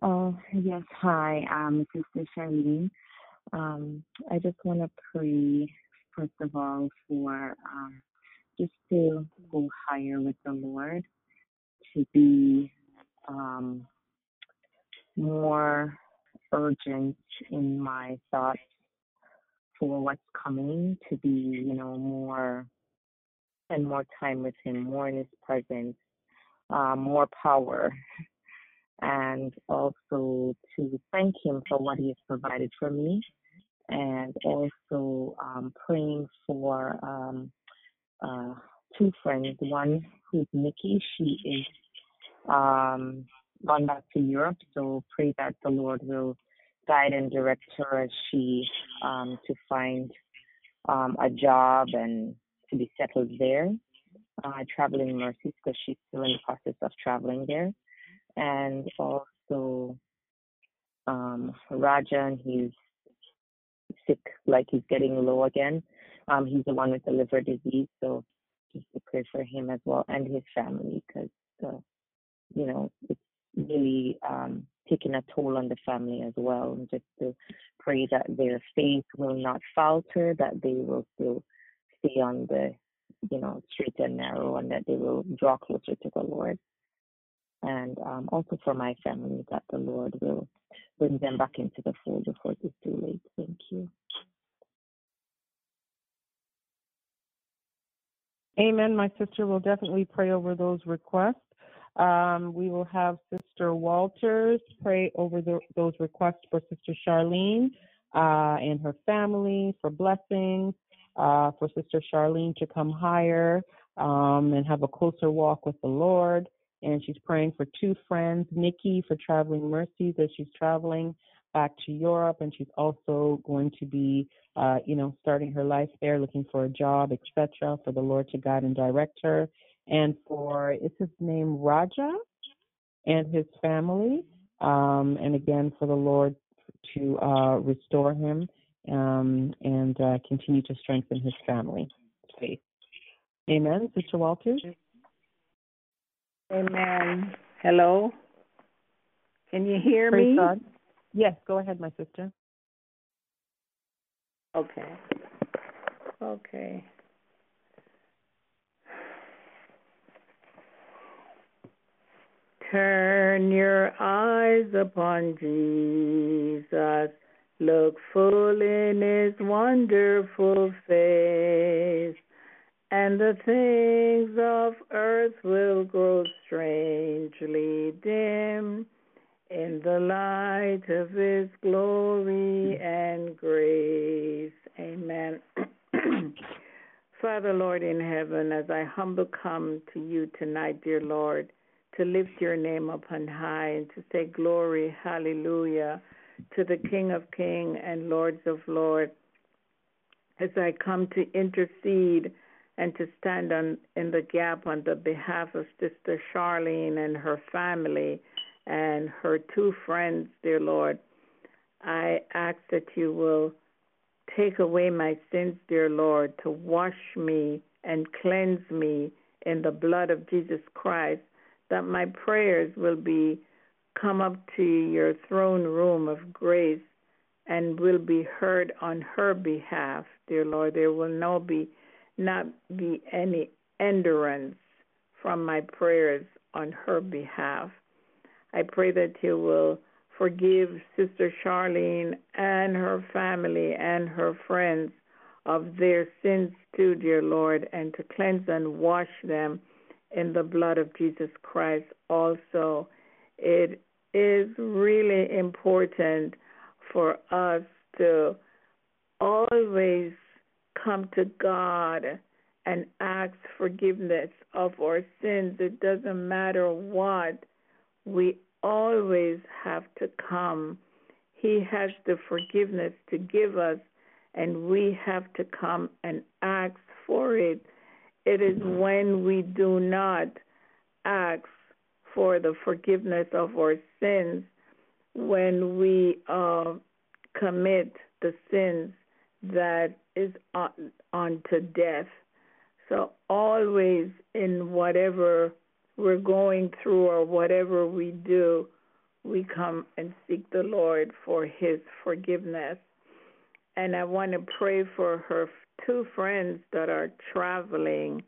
Uh, yes, hi, um, Sister Charlene. Um, I just want to pray first of all, for um, just to go higher with the Lord, to be um, more urgent in my thoughts for what's coming, to be, you know, more spend more time with Him, more in His presence, uh, more power, and also to thank Him for what He has provided for me and also um, praying for um, uh, two friends. One who's Nikki, she is um, gone back to Europe, so pray that the Lord will guide and direct her as she um, to find um, a job and to be settled there. Uh, traveling mercies because she's still in the process of traveling there, and also um, Rajan, he's sick, like he's getting low again. Um, he's the one with the liver disease, so just to pray for him as well and his family because, uh, you know, it's really um, taking a toll on the family as well. And just to pray that their faith will not falter, that they will still stay on the, you know, straight and narrow, and that they will draw closer to the Lord. And um, also for my family, that the Lord will bring them back into the fold before it's too late. Thank you. Amen. My sister will definitely pray over those requests. Um, we will have Sister Walters pray over the, those requests for Sister Charlene uh, and her family for blessings, uh, for Sister Charlene to come higher um, and have a closer walk with the Lord. And she's praying for two friends, Nikki for traveling mercies as she's traveling back to Europe, and she's also going to be, uh, you know, starting her life there, looking for a job, etc. For the Lord to guide and direct her, and for is his name Raja and his family, um, and again for the Lord to uh, restore him um, and uh, continue to strengthen his family faith. Amen, Sister Walters. Amen. Hello. Can you hear Praise me? God. Yes, go ahead, my sister. Okay. Okay. Turn your eyes upon Jesus. Look full in his wonderful face, and the things of earth will grow strangely dim in the light of his glory and grace. Amen. Father, Lord in heaven, as I humble come to you tonight, dear Lord, to lift your name upon high and to say glory, hallelujah, to the King of Kings and Lords of Lords, as I come to intercede and to stand on in the gap on the behalf of Sister Charlene and her family and her two friends, dear Lord. I ask that you will take away my sins, dear Lord, to wash me and cleanse me in the blood of Jesus Christ, that my prayers will be come up to your throne room of grace and will be heard on her behalf, dear Lord. There will no be not be any endurance from my prayers on her behalf. I pray that you will forgive Sister Charlene and her family and her friends of their sins too, dear Lord, and to cleanse and wash them in the blood of Jesus Christ also. It is really important for us to always come to God and ask forgiveness of our sins. It doesn't matter what, we always have to come. He has the forgiveness to give us, and we have to come and ask for it. It is when we do not ask for the forgiveness of our sins, when we uh, commit the sins that is on, unto death. So always in whatever we're going through or whatever we do, we come and seek the Lord for his forgiveness. And I want to pray for her two friends that are traveling.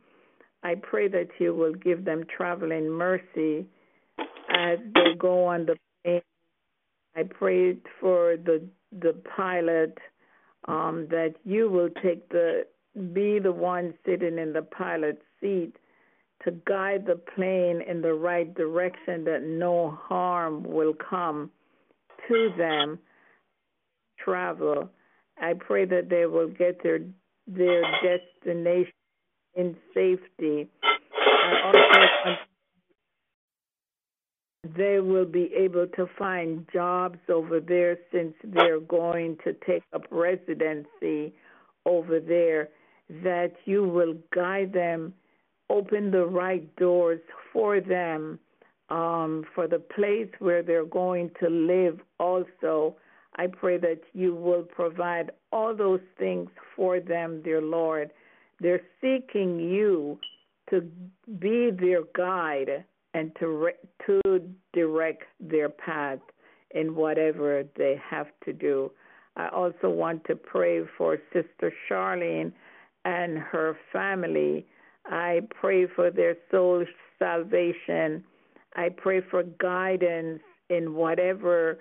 I pray that you will give them traveling mercy as they go on the plane. I prayed for the the pilot um, that you will take the be the one sitting in the pilot seat to guide the plane in the right direction that no harm will come to them travel i pray that they will get their their destination in safety I also they will be able to find jobs over there since they're going to take up residency over there that you will guide them open the right doors for them um, for the place where they're going to live also. I pray that you will provide all those things for them, dear Lord. They're seeking you to be their guide and to re- to direct their path in whatever they have to do. I also want to pray for Sister Charlene and her family I pray for their soul salvation. I pray for guidance in whatever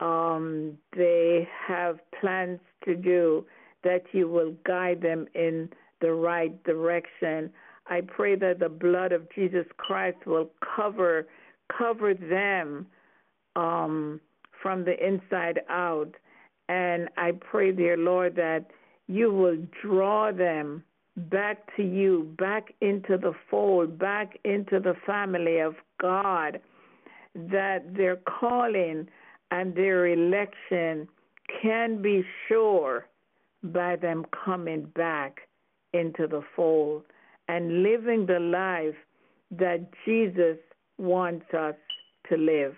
um, they have plans to do, that you will guide them in the right direction. I pray that the blood of Jesus Christ will cover cover them um, from the inside out. And I pray, dear Lord, that you will draw them back to you, back into the fold, back into the family of God, that their calling and their election can be sure by them coming back into the fold and living the life that Jesus wants us to live.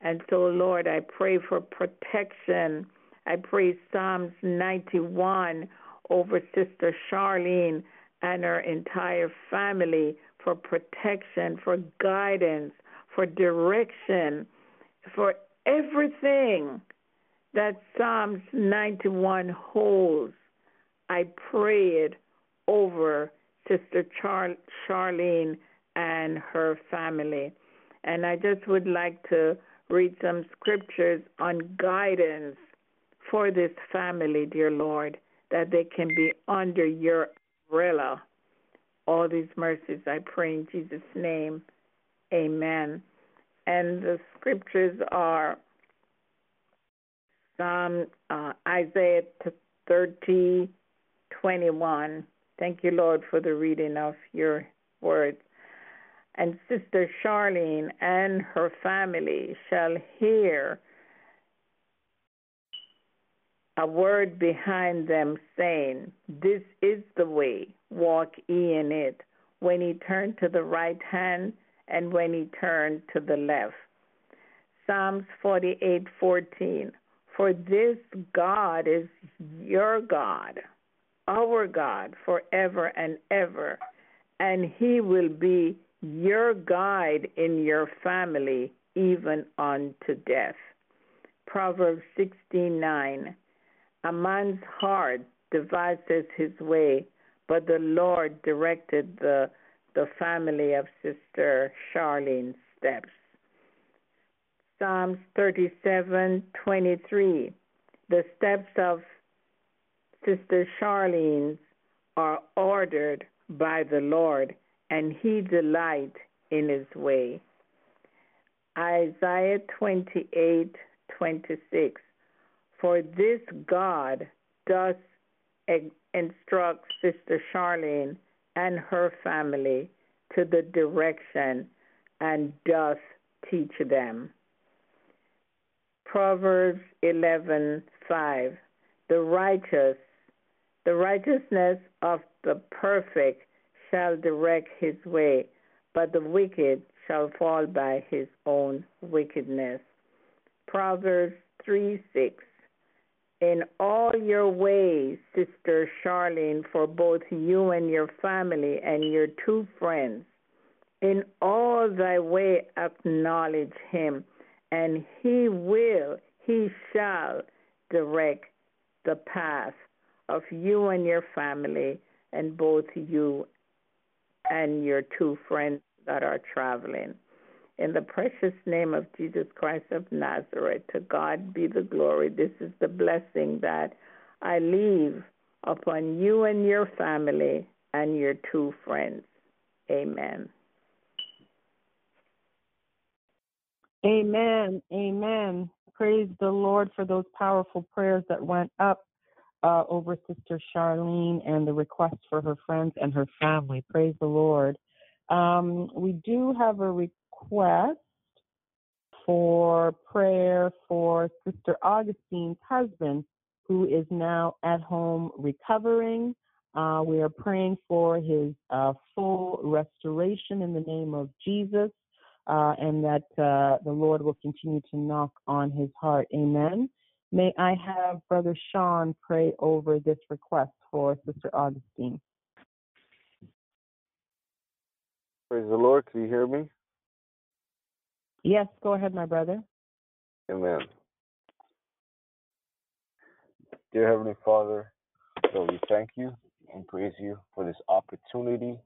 And so, Lord, I pray for protection. I pray Psalms 91 over Sister Charlene and her entire family for protection, for guidance, for direction, for everything that Psalms 91 holds, I pray it over Sister Char- Charlene and her family. And I just would like to read some scriptures on guidance for this family, dear Lord, that they can be under your umbrella. All these mercies I pray in Jesus' name. Amen. And the scriptures are Psalm uh, Isaiah 30, 21. Thank you, Lord, for the reading of your words. And Sister Charlene and her family shall hear a word behind them saying, This is the way, walk ye in it. When he turned to the right hand and when he turned to the left. Psalms 48:14 For this God is your God, our God forever and ever, and he will be your guide in your family even unto death. Proverbs 16:9 A man's heart devises his way, but the Lord directed the the family of Sister Charlene's steps. Psalms 37:23 The steps of Sister Charlene's are ordered by the Lord, and he delight in his way. Isaiah 28:26 For this God does instruct Sister Charlene and her family to the direction and doth teach them. Proverbs 11:5 The righteous the righteousness of the perfect shall direct his way, but the wicked shall fall by his own wickedness. Proverbs 3 6. In all your ways, Sister Charlene, for both you and your family and your two friends, in all thy way acknowledge him, and he will, he shall direct the path of you and your family, and both you and your two friends that are traveling. In the precious name of Jesus Christ of Nazareth, to God be the glory. This is the blessing that I leave upon you and your family and your two friends. Amen. Amen. Amen. Praise the Lord for those powerful prayers that went up uh, over Sister Charlene and the request for her friends and her family. Praise the Lord. Um, we do have a request for prayer for Sister Augustine's husband, who is now at home recovering. Uh, we are praying for his uh, full restoration in the name of Jesus, uh, and that uh, the Lord will continue to knock on his heart. Amen. May I have Brother Sean pray over this request for Sister Augustine? Praise the Lord. Can you hear me? Yes, go ahead, my brother. Amen. Dear Heavenly Father, Lord, we thank you and praise you for this opportunity,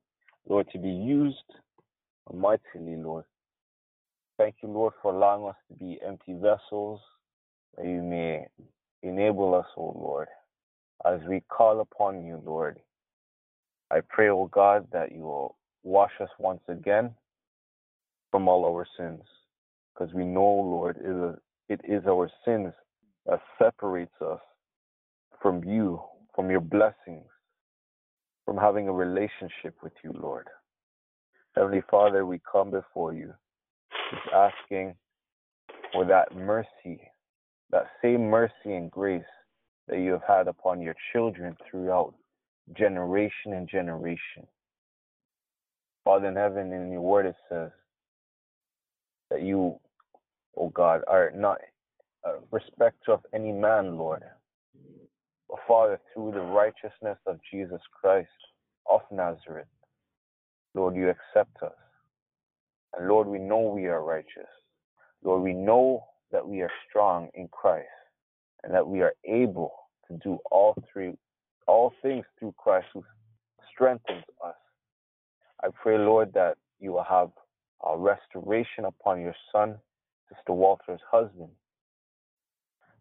Lord, to be used mightily, Lord. Thank you, Lord, for allowing us to be empty vessels, that you may enable us, O Lord, as we call upon you, Lord. I pray, O God, that you will wash us once again from all our sins because we know, Lord, it is, it is our sins that separates us from you, from your blessings, from having a relationship with you, Lord. Heavenly Father, we come before you just asking for that mercy, that same mercy and grace that you have had upon your children throughout generation and generation. Father in heaven, in your word it says that you O God, are not uh, a respecter of any man, Lord. But Father, through the righteousness of Jesus Christ of Nazareth, Lord, you accept us. And Lord, we know we are righteous. Lord, we know that we are strong in Christ and that we are able to do all through all things through Christ who strengthens us. I pray, Lord, that you will have a restoration upon your son, Sister Walter's husband,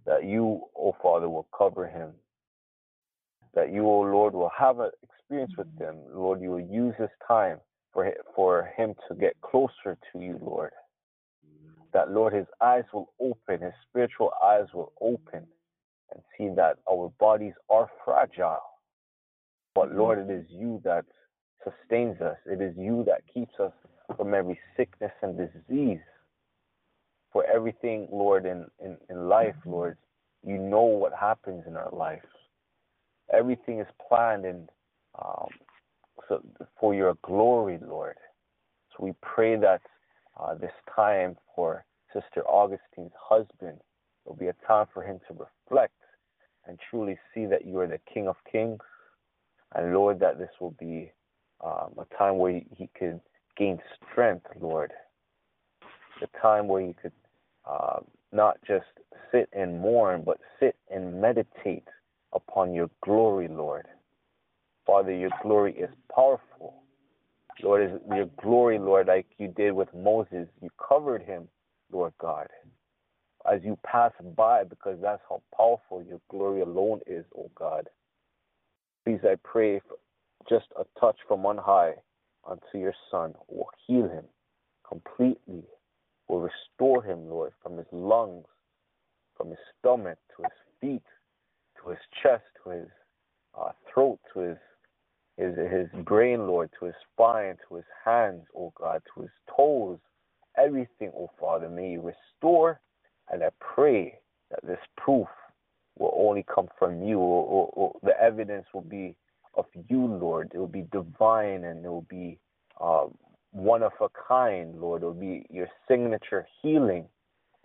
that you, O oh Father, will cover him, that you, O oh Lord, will have an experience with mm-hmm. him. Lord, you will use this time for, for him to get closer to you, Lord. That, Lord, his eyes will open, his spiritual eyes will open and see that our bodies are fragile. But, Lord, it is you that sustains us, it is you that keeps us from every sickness and disease. For everything, Lord, in, in, in life, Lord, you know what happens in our life. Everything is planned and um, so for your glory, Lord. So we pray that uh, this time for Sister Augustine's husband will be a time for him to reflect and truly see that you are the King of Kings. And Lord, that this will be um, a time where he could gain strength, Lord. The time where he could uh, not just sit and mourn, but sit and meditate upon your glory, Lord. Father, your glory is powerful. Lord, is your glory, Lord, like you did with Moses, you covered him, Lord God, as you pass by, because that's how powerful your glory alone is, oh God. Please, I pray for just a touch from on high unto your son will heal him completely, will restore him, Lord, from his lungs, from his stomach to his feet, to his chest, to his uh, throat, to his his his brain, Lord, to his spine, to his hands, oh God, to his toes, everything, oh Father, may you restore. And I pray that this proof will only come from you, or, or, or the evidence will be of you, Lord. It will be divine and it will be uh, one of a kind, Lord. It will be your signature healing,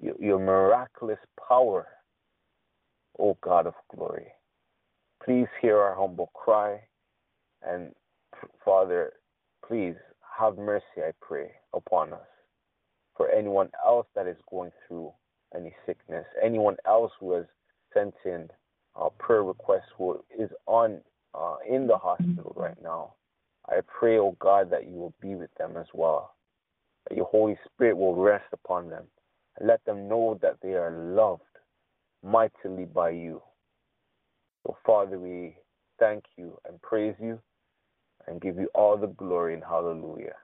your, your miraculous power, O God of glory. Please hear our humble cry. And Father, please have mercy, I pray, upon us. For anyone else that is going through any sickness, anyone else who has sent in a prayer request who is on uh, in the hospital right now, I pray, oh God, that you will be with them as well. That your Holy Spirit will rest upon them and let them know that they are loved mightily by you. So, Father, we thank you and praise you and give you all the glory and hallelujah.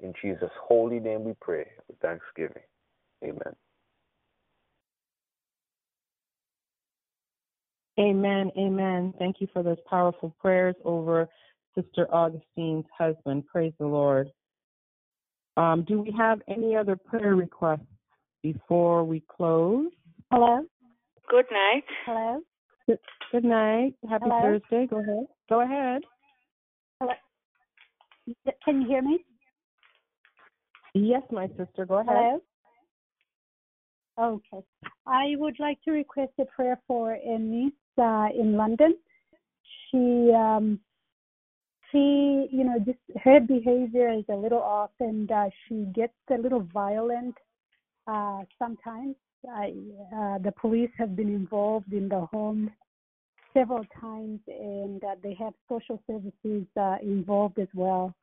In Jesus' holy name we pray with thanksgiving. Amen. Amen. Amen. Thank you for those powerful prayers over Sister Augustine's husband. Praise the Lord. Um, do we have any other prayer requests before we close? Hello. Good night. Hello. Good, good night. Happy Hello? Thursday. Go ahead. Go ahead. Hello. Can you hear me? Yes, my sister. Go ahead. Hello. Okay. I would like to request a prayer for a niece uh, in London. She, um, she, you know, just her behavior is a little off, and uh, she gets a little violent uh, sometimes. I, uh, the police have been involved in the home several times, and uh, they have social services uh, involved as well.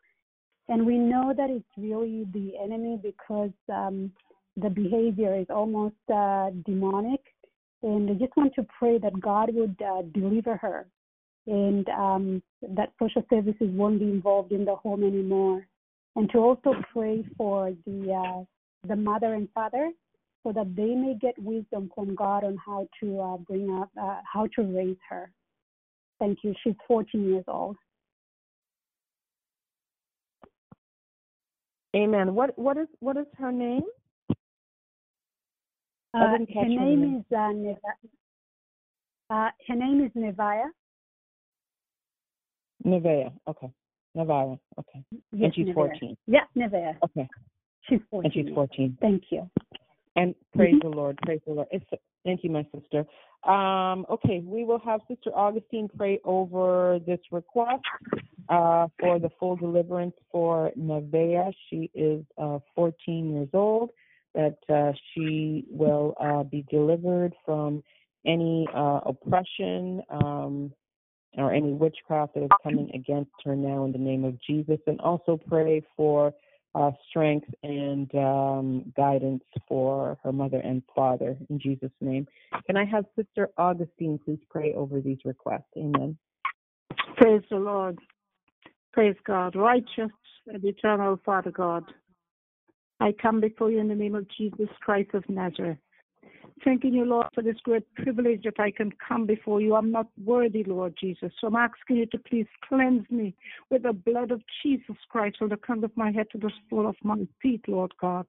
And we know that it's really the enemy because um, the behavior is almost uh, demonic. And I just want to pray that God would uh, deliver her and um, that social services won't be involved in the home anymore. And to also pray for the uh, the mother and father so that they may get wisdom from God on how to uh, bring up, uh, how to raise her. Thank you. She's 14 years old. Amen. What what is what is her name? Uh, her name is uh, uh, her name is Nevaya. Nevea. Okay. Nevada. Okay. Yes, and she's Nevea. 14. Yeah, Nevea. Okay. She's 14. And she's 14. Thank you. And praise Mhm. the Lord. Praise the Lord. It's, thank you, my sister. Um, okay, we will have Sister Augustine pray over this request uh, for the full deliverance for Nevea. She is uh, 14 years old. that uh, she will uh, be delivered from any uh, oppression um, or any witchcraft that is coming against her now in the name of Jesus. And also pray for uh, strength and um, guidance for her mother and father in Jesus' name. Can I have Sister Augustine please pray over these requests? Amen. Praise the Lord. Praise God. Righteous and eternal Father God. I come before you in the name of Jesus Christ of Nazareth. Thanking you, Lord, for this great privilege that I can come before you. I'm not worthy, Lord Jesus. So I'm asking you to please cleanse me with the blood of Jesus Christ from the crown of my head to the sole of my feet, Lord God.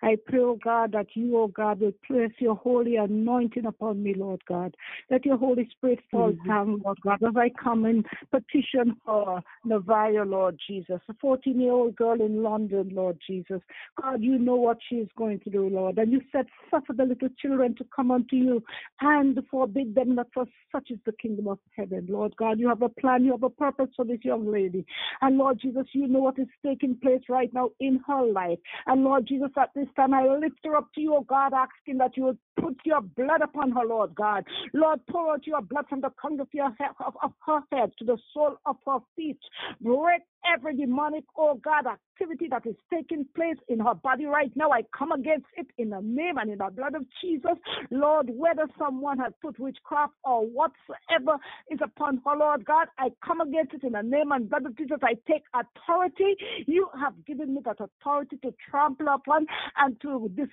I pray, oh God, that you, oh God, will place your holy anointing upon me, Lord God. Let your Holy Spirit fall mm-hmm. down, Lord God, as I come in petition for Navaya, Lord Jesus, a 14 year old girl in London, Lord Jesus. God, you know what she is going to do, Lord. And you said, suffer the little children to come unto you and forbid them not, for such is the kingdom of heaven. Lord God, you have a plan, you have a purpose for this young lady. And Lord Jesus, you know what is taking place right now in her life. And Lord Jesus, at this time, I lift her up to you, oh God, asking that you would put your blood upon her, Lord God. Lord, pour out your blood from the crown of, your head, of, of her head to the sole of her feet. Break every demonic, oh God, activity that is taking place in her body right now. I come against it in the name and in the blood of Jesus. Lord, whether someone has put witchcraft or whatsoever is upon her, Lord God, I come against it in the name and blood of Jesus. I take authority. You have given me that authority to trample upon and to this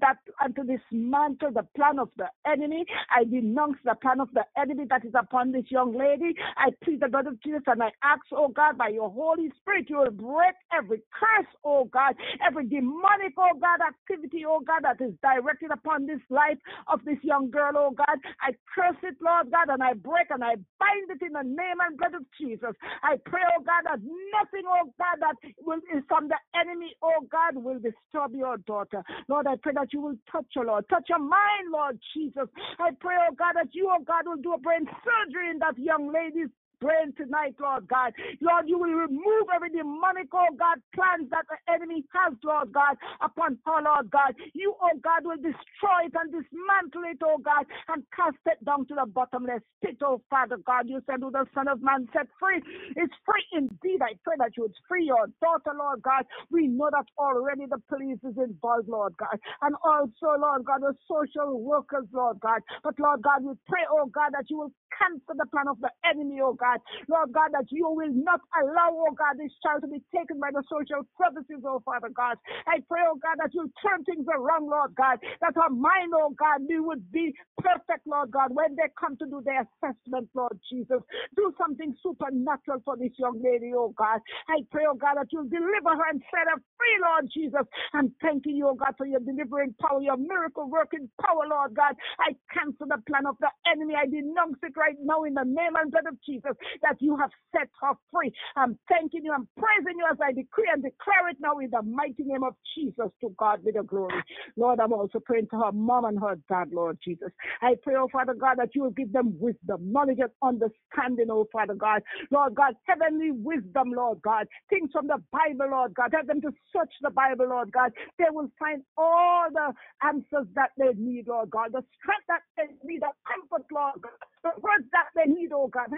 that and to dismantle the plan of the enemy. I denounce the plan of the enemy that is upon this young lady. I plead the blood of Jesus and I ask, oh God, by your Holy Spirit, you will break every curse, oh God, every demonic, oh God, activity, oh God, that is directed upon this life of this young girl, oh God. I curse it, Lord God, and I break and I bind it in the name and blood of Jesus. I pray, oh God, that nothing, oh God, that will is from the enemy, oh God, will disturb your daughter. Lord, I pray that you will touch her, Lord. Touch her mind, Lord Jesus. I pray, oh God, that you, oh God, will do a brain surgery in that young lady's praying tonight, Lord God. Lord, you will remove every demonic, oh God, plans that the enemy has, Lord God, upon her, Lord God. You, oh God, will destroy it and dismantle it, oh God, and cast it down to the bottomless pit, oh Father God. You said, who the Son of Man set free is free indeed. I pray that you would free your daughter, Lord God. We know that already the police is involved, Lord God, and also, Lord God, the social workers, Lord God. But Lord God, we pray, oh God, that you will cancel the plan of the enemy, oh God. Lord God, that you will not allow, oh God, this child to be taken by the social services, oh Father God. I pray, oh God, that you'll turn things around, Lord God, that our mind, oh God, we would be perfect, Lord God, when they come to do their assessment, Lord Jesus. Do something supernatural for this young lady, oh God. I pray, oh God, that you'll deliver her and set her free, Lord Jesus. I'm thanking you, oh God, for your delivering power, your miracle working power, Lord God. I cancel the plan of the enemy. I denounce it right now in the name and blood of Jesus that you have set her free. I'm thanking you. I'm praising you as I decree and declare it now in the mighty name of Jesus. To God be the glory. Lord, I'm also praying to her mom and her dad, Lord Jesus. I pray, oh Father God, that you will give them wisdom, knowledge, and understanding, oh Father God. Lord God, heavenly wisdom, Lord God. Things from the Bible, Lord God. Help them to search the Bible, Lord God. They will find all the answers that they need, Lord God. The strength that they need, the comfort, Lord God. The words that they need, oh God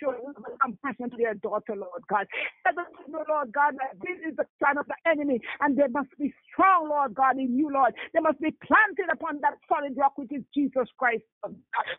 show compassion to their daughter, Lord God. Let them know, Lord God, that this is the plan of the enemy, and they must be strong, Lord God, in you, Lord. They must be planted upon that solid rock, which is Jesus Christ.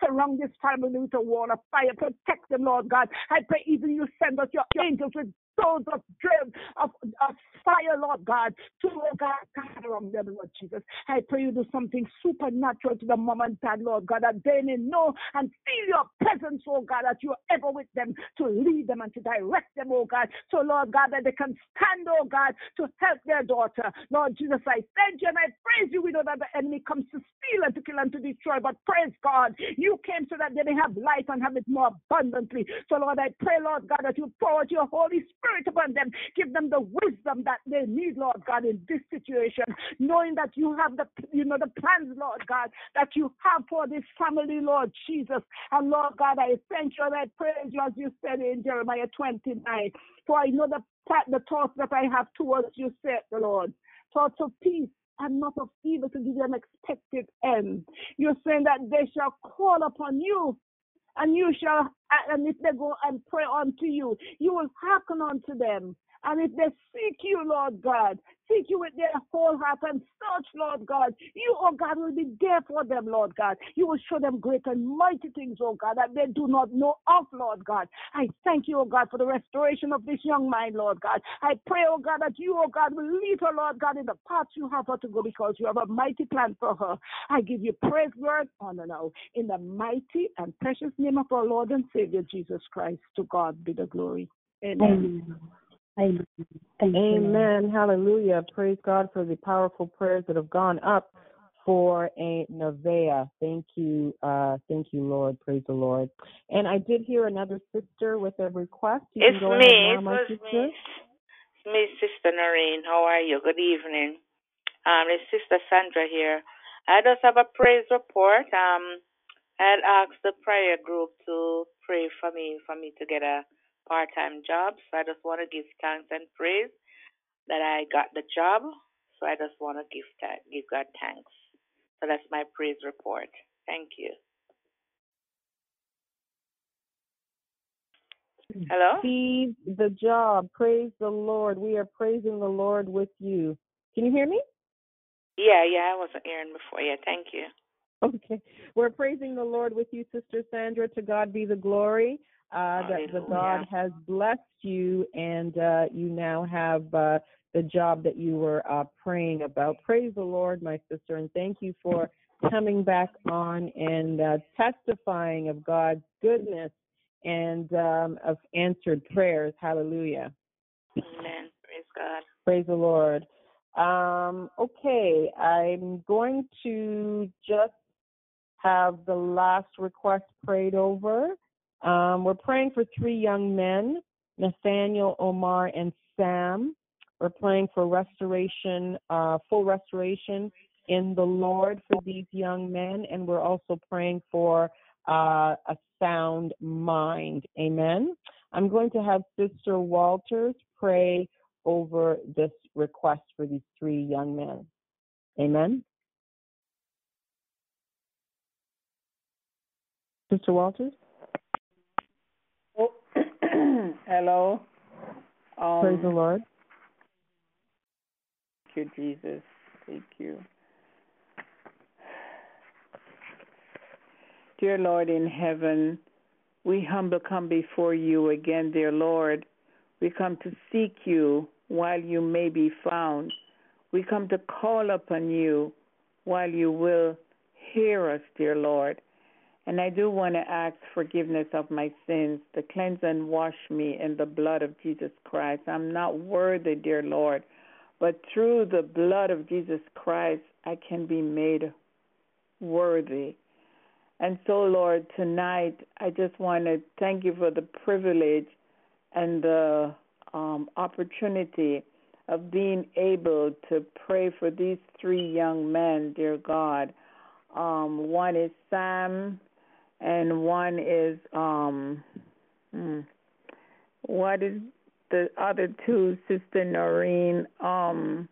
Surround this family with a wall of fire. Protect them, Lord God. I pray even you send us your angels with stones of dread, of, of fire, Lord God, to, oh God, God around them, Lord Jesus. I pray you do something supernatural to the mom and dad, Lord God, that they may know and feel your presence, oh God, that you are ever with them to lead them and to direct them, oh God. So, Lord God, that they can stand, oh God, to help their daughter. Lord Jesus, I thank you and I praise you. We know that the enemy comes to steal and to kill and to destroy, but praise God, you came so that they may have life and have it more abundantly. So, Lord, I pray, Lord God, that you pour out your Holy Spirit Spirit upon them. Give them the wisdom that they need, Lord God, in this situation, knowing that you have the, you know, the plans, Lord God, that you have for this family, Lord Jesus. And Lord God, I thank you and I praise you as you said in Jeremiah 29. For I know the, the thoughts that I have towards you, said the Lord. Thoughts of peace and not of evil to give you an expected end. You're saying that they shall call upon you and you shall, and if they go and pray unto you, you will hearken unto them. And if they seek you, Lord God, seek you with their whole heart and search, Lord God, you, oh God, will be there for them, Lord God. You will show them great and mighty things, oh God, that they do not know of, Lord God. I thank you, oh God, for the restoration of this young mind, Lord God. I pray, oh God, that you, oh God, will lead her, Lord God, in the path you have her to go because you have a mighty plan for her. I give you praise, Lord, honor now. In the mighty and precious name of our Lord and Savior, Jesus Christ, to God be the glory. Amen. Amen. Amen. Thank you, Hallelujah. Praise God for the powerful prayers that have gone up for a Nevaeh. Thank you. Uh, thank you, Lord. Praise the Lord. And I did hear another sister with a request. You It's me. It was sister. me. It's me, Sister Noreen. How are you? Good evening. Um, it's Sister Sandra here. I just have a praise report. Um, I had asked the prayer group to pray for me, for me to get a part-time job. So I just want to give thanks and praise that I got the job. So I just want to give that, give God thanks. So that's my praise report. Thank you. Hello? Receive the job. Praise the Lord. We are praising the Lord with you. Can you hear me? Yeah, yeah, I wasn't hearing before. Yeah, thank you. Okay. We're praising the Lord with you, Sister Sandra. To God be the glory uh, that the God has blessed you and uh, you now have uh, the job that you were uh, praying about. Praise the Lord, my sister, and thank you for coming back on and uh, testifying of God's goodness and um, of answered prayers. Hallelujah. Amen. Praise God. Praise the Lord. Um, okay, I'm going to just have the last request prayed over. Um, we're praying for three young men, Nathaniel, Omar, and Sam. We're praying for restoration, uh, full restoration in the Lord for these young men, and we're also praying for uh, a sound mind. Amen. I'm going to have Sister Walters pray over this request for these three young men. Amen. Sister Walters? Hello. Um, Praise the Lord. Thank you, Jesus. Thank you. Dear Lord in heaven, we humble come before you again, dear Lord. We come to seek you while you may be found. We come to call upon you while you will hear us, dear Lord. And I do want to ask forgiveness of my sins, to cleanse and wash me in the blood of Jesus Christ. I'm not worthy, dear Lord, but through the blood of Jesus Christ, I can be made worthy. And so, Lord, tonight I just want to thank you for the privilege and the um, opportunity of being able to pray for these three young men, dear God. Um, one is Sam, and one is um, hmm, what is the other two, Sister Noreen? Um,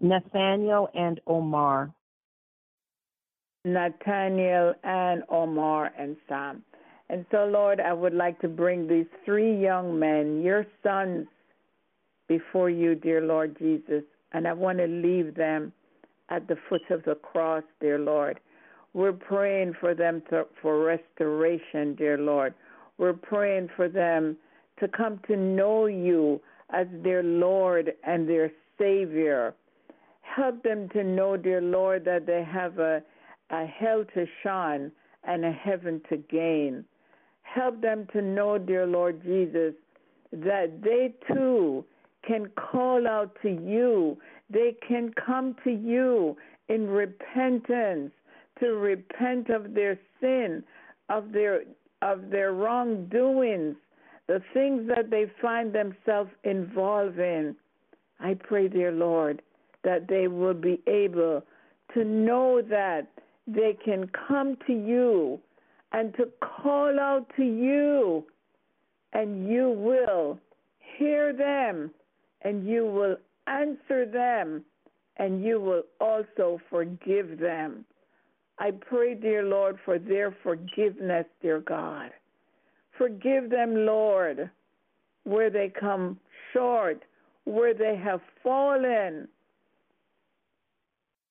Nathaniel and Omar. Nathaniel and Omar and Sam. And so, Lord, I would like to bring these three young men, your sons, before you, dear Lord Jesus. And I want to leave them at the foot of the cross, dear Lord. We're praying for them to, for restoration, dear Lord. We're praying for them to come to know you as their Lord and their Savior. Help them to know, dear Lord, that they have a, a hell to shun and a heaven to gain. Help them to know, dear Lord Jesus, that they too can call out to you. They can come to you in repentance, to repent of their sin, of their of their wrongdoings, the things that they find themselves involved in. I pray, dear Lord, that they will be able to know that they can come to you and to call out to you, and you will hear them and you will answer them and you will also forgive them. I pray, dear Lord, for their forgiveness, dear God. Forgive them, Lord, where they come short, where they have fallen.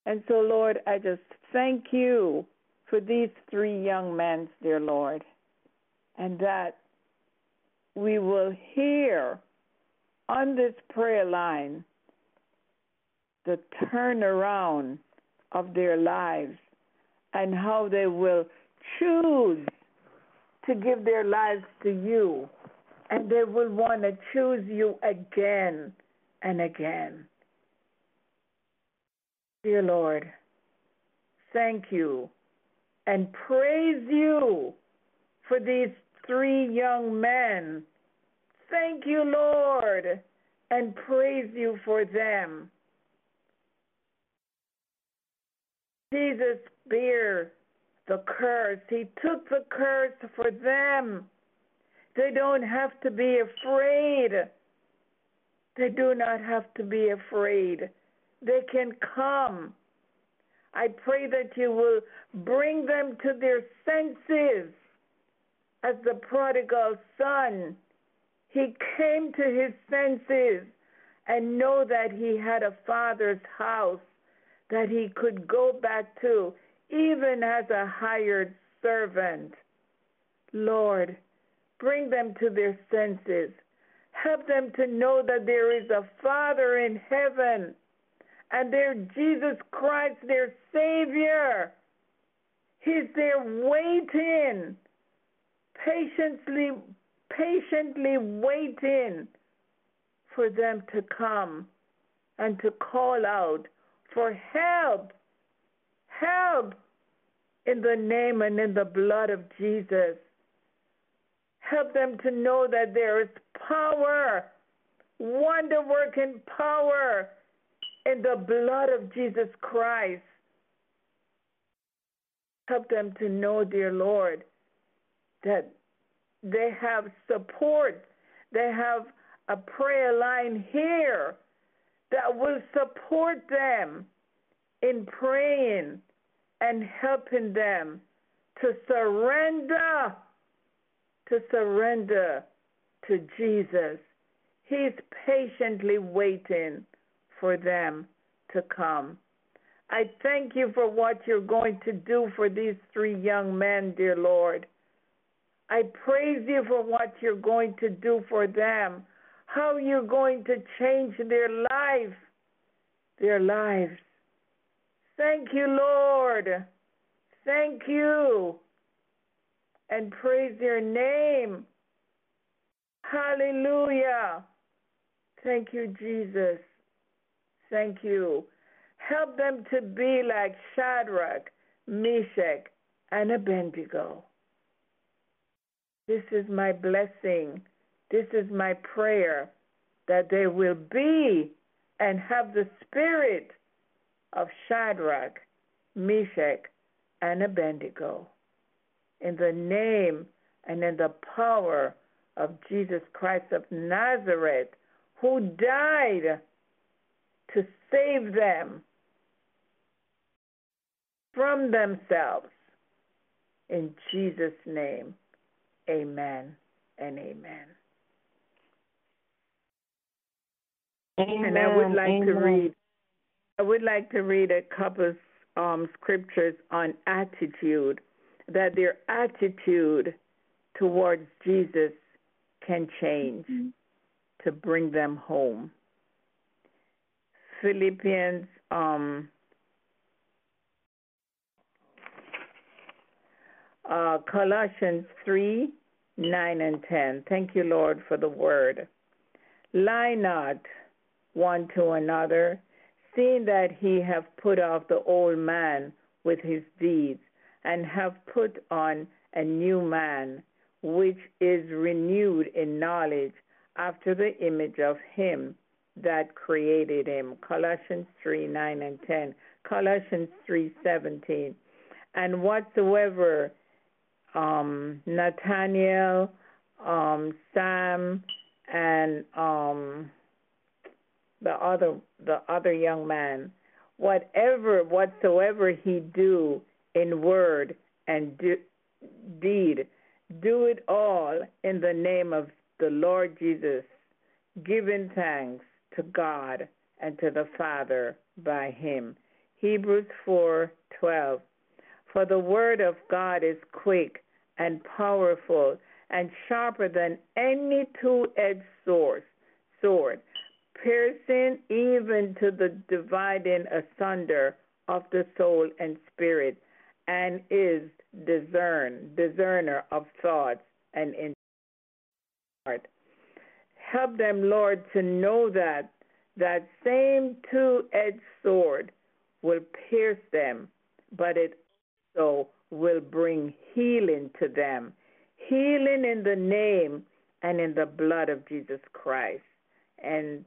And so, Lord, I just thank you for these three young men, dear Lord, and that we will hear on this prayer line the turnaround of their lives and how they will choose to give their lives to you. And they will want to choose you again and again. Dear Lord, thank you and praise you for these three young men. Thank you, Lord, and praise you for them. Jesus bear the curse. He took the curse for them. They don't have to be afraid. They do not have to be afraid. They can come. I pray that you will bring them to their senses as the prodigal son. He came to his senses and know that he had a father's house that he could go back to, even as a hired servant. Lord, bring them to their senses. Help them to know that there is a Father in heaven and their Jesus Christ, their Savior. He's there waiting, patiently, patiently waiting for them to come and to call out for help. Help in the name and in the blood of Jesus. Help them to know that there is power, wonder working power in the blood of Jesus Christ. Help them to know, dear Lord, that they have support. They have a prayer line here that will support them in praying and helping them to surrender, to surrender to Jesus. He's patiently waiting for them to come. I thank you for what you're going to do for these three young men, dear Lord. I praise you for what you're going to do for them how you're going to change their life, their lives. Thank you, Lord. Thank you. And praise your name. Hallelujah. Thank you, Jesus. Thank you. Help them to be like Shadrach, Meshach, and Abednego. This is my blessing this is my prayer that they will be and have the spirit of Shadrach, Meshach, and Abednego. In the name and in the power of Jesus Christ of Nazareth, who died to save them from themselves. In Jesus' name, amen and amen. Amen. And I would like Amen. to read I would like to read a couple um, scriptures on attitude, that their attitude towards Jesus can change mm-hmm. to bring them home. Philippians um, uh, Colossians 3 9 and 10. Thank you, Lord, for the word. Lie not one to another, seeing that he have put off the old man with his deeds, and have put on a new man, which is renewed in knowledge after the image of him that created him. Colossians 3 9 and 10. Colossians 3 17. And whatsoever um, Nathaniel, um, Sam, and um, the other the other young man, whatever whatsoever he do in word and do, deed, do it all in the name of the Lord Jesus, giving thanks to God and to the Father by him. Hebrews 4:12 For the word of God is quick and powerful and sharper than any two-edged sword, sword, piercing even to the dividing asunder of the soul and spirit, and is discern discerner of thoughts and in heart. Help them, Lord, to know that that same two-edged sword will pierce them, but it also will bring healing to them. Healing in the name and in the blood of Jesus Christ. And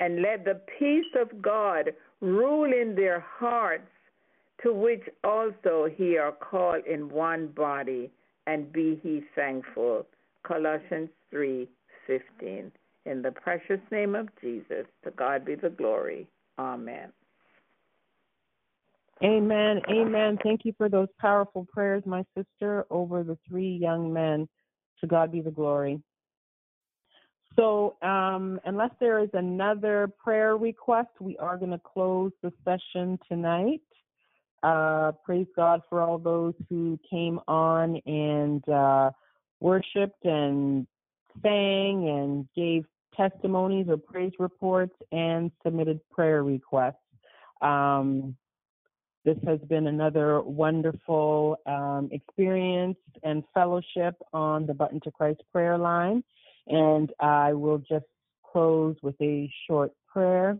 and let the peace of God rule in their hearts, to which also he are called in one body, and be he thankful. Colossians three fifteen. In the precious name of Jesus, to God be the glory. Amen. Amen. Amen. Thank you for those powerful prayers, my sister, over the three young men. To God be the glory. So, um, unless there is another prayer request, we are going to close the session tonight. Uh, praise God for all those who came on and uh, worshiped and sang and gave testimonies or praise reports and submitted prayer requests. Um, this has been another wonderful um, experience and fellowship on the Bun to Christ prayer line. And I will just close with a short prayer.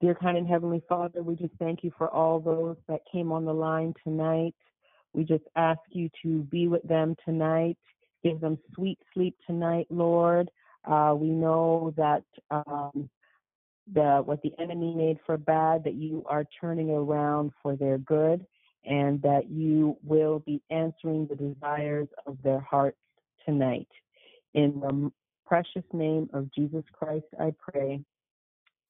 Dear kind and Heavenly Father, we just thank you for all those that came on the line tonight. We just ask you to be with them tonight. Give them sweet sleep tonight, Lord. Uh, we know that um, the what the enemy made for bad, that you are turning around for their good, and that you will be answering the desires of their hearts tonight. In the precious name of Jesus Christ, I pray.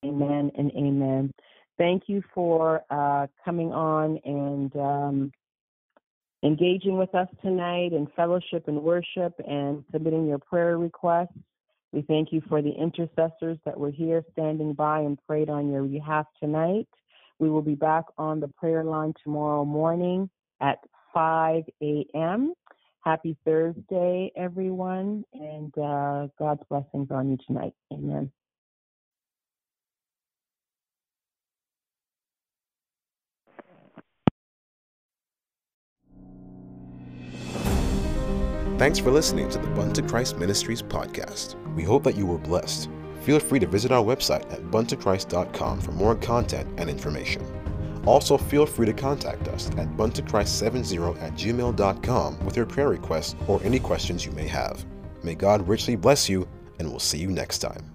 Amen and amen. Thank you for uh, coming on and um, engaging with us tonight in fellowship and worship and submitting your prayer requests. We thank you for the intercessors that were here standing by and prayed on your behalf tonight. We will be back on the prayer line tomorrow morning at 5 a.m. Happy Thursday, everyone, and uh, God's blessings on you tonight. Amen. Thanks for listening to the Bun to Christ Ministries podcast. We hope that you were blessed. Feel free to visit our website at buntochrist.com for more content and information. Also, feel free to contact us at buntochrist70 at gmail.com with your prayer requests or any questions you may have. May God richly bless you, and we'll see you next time.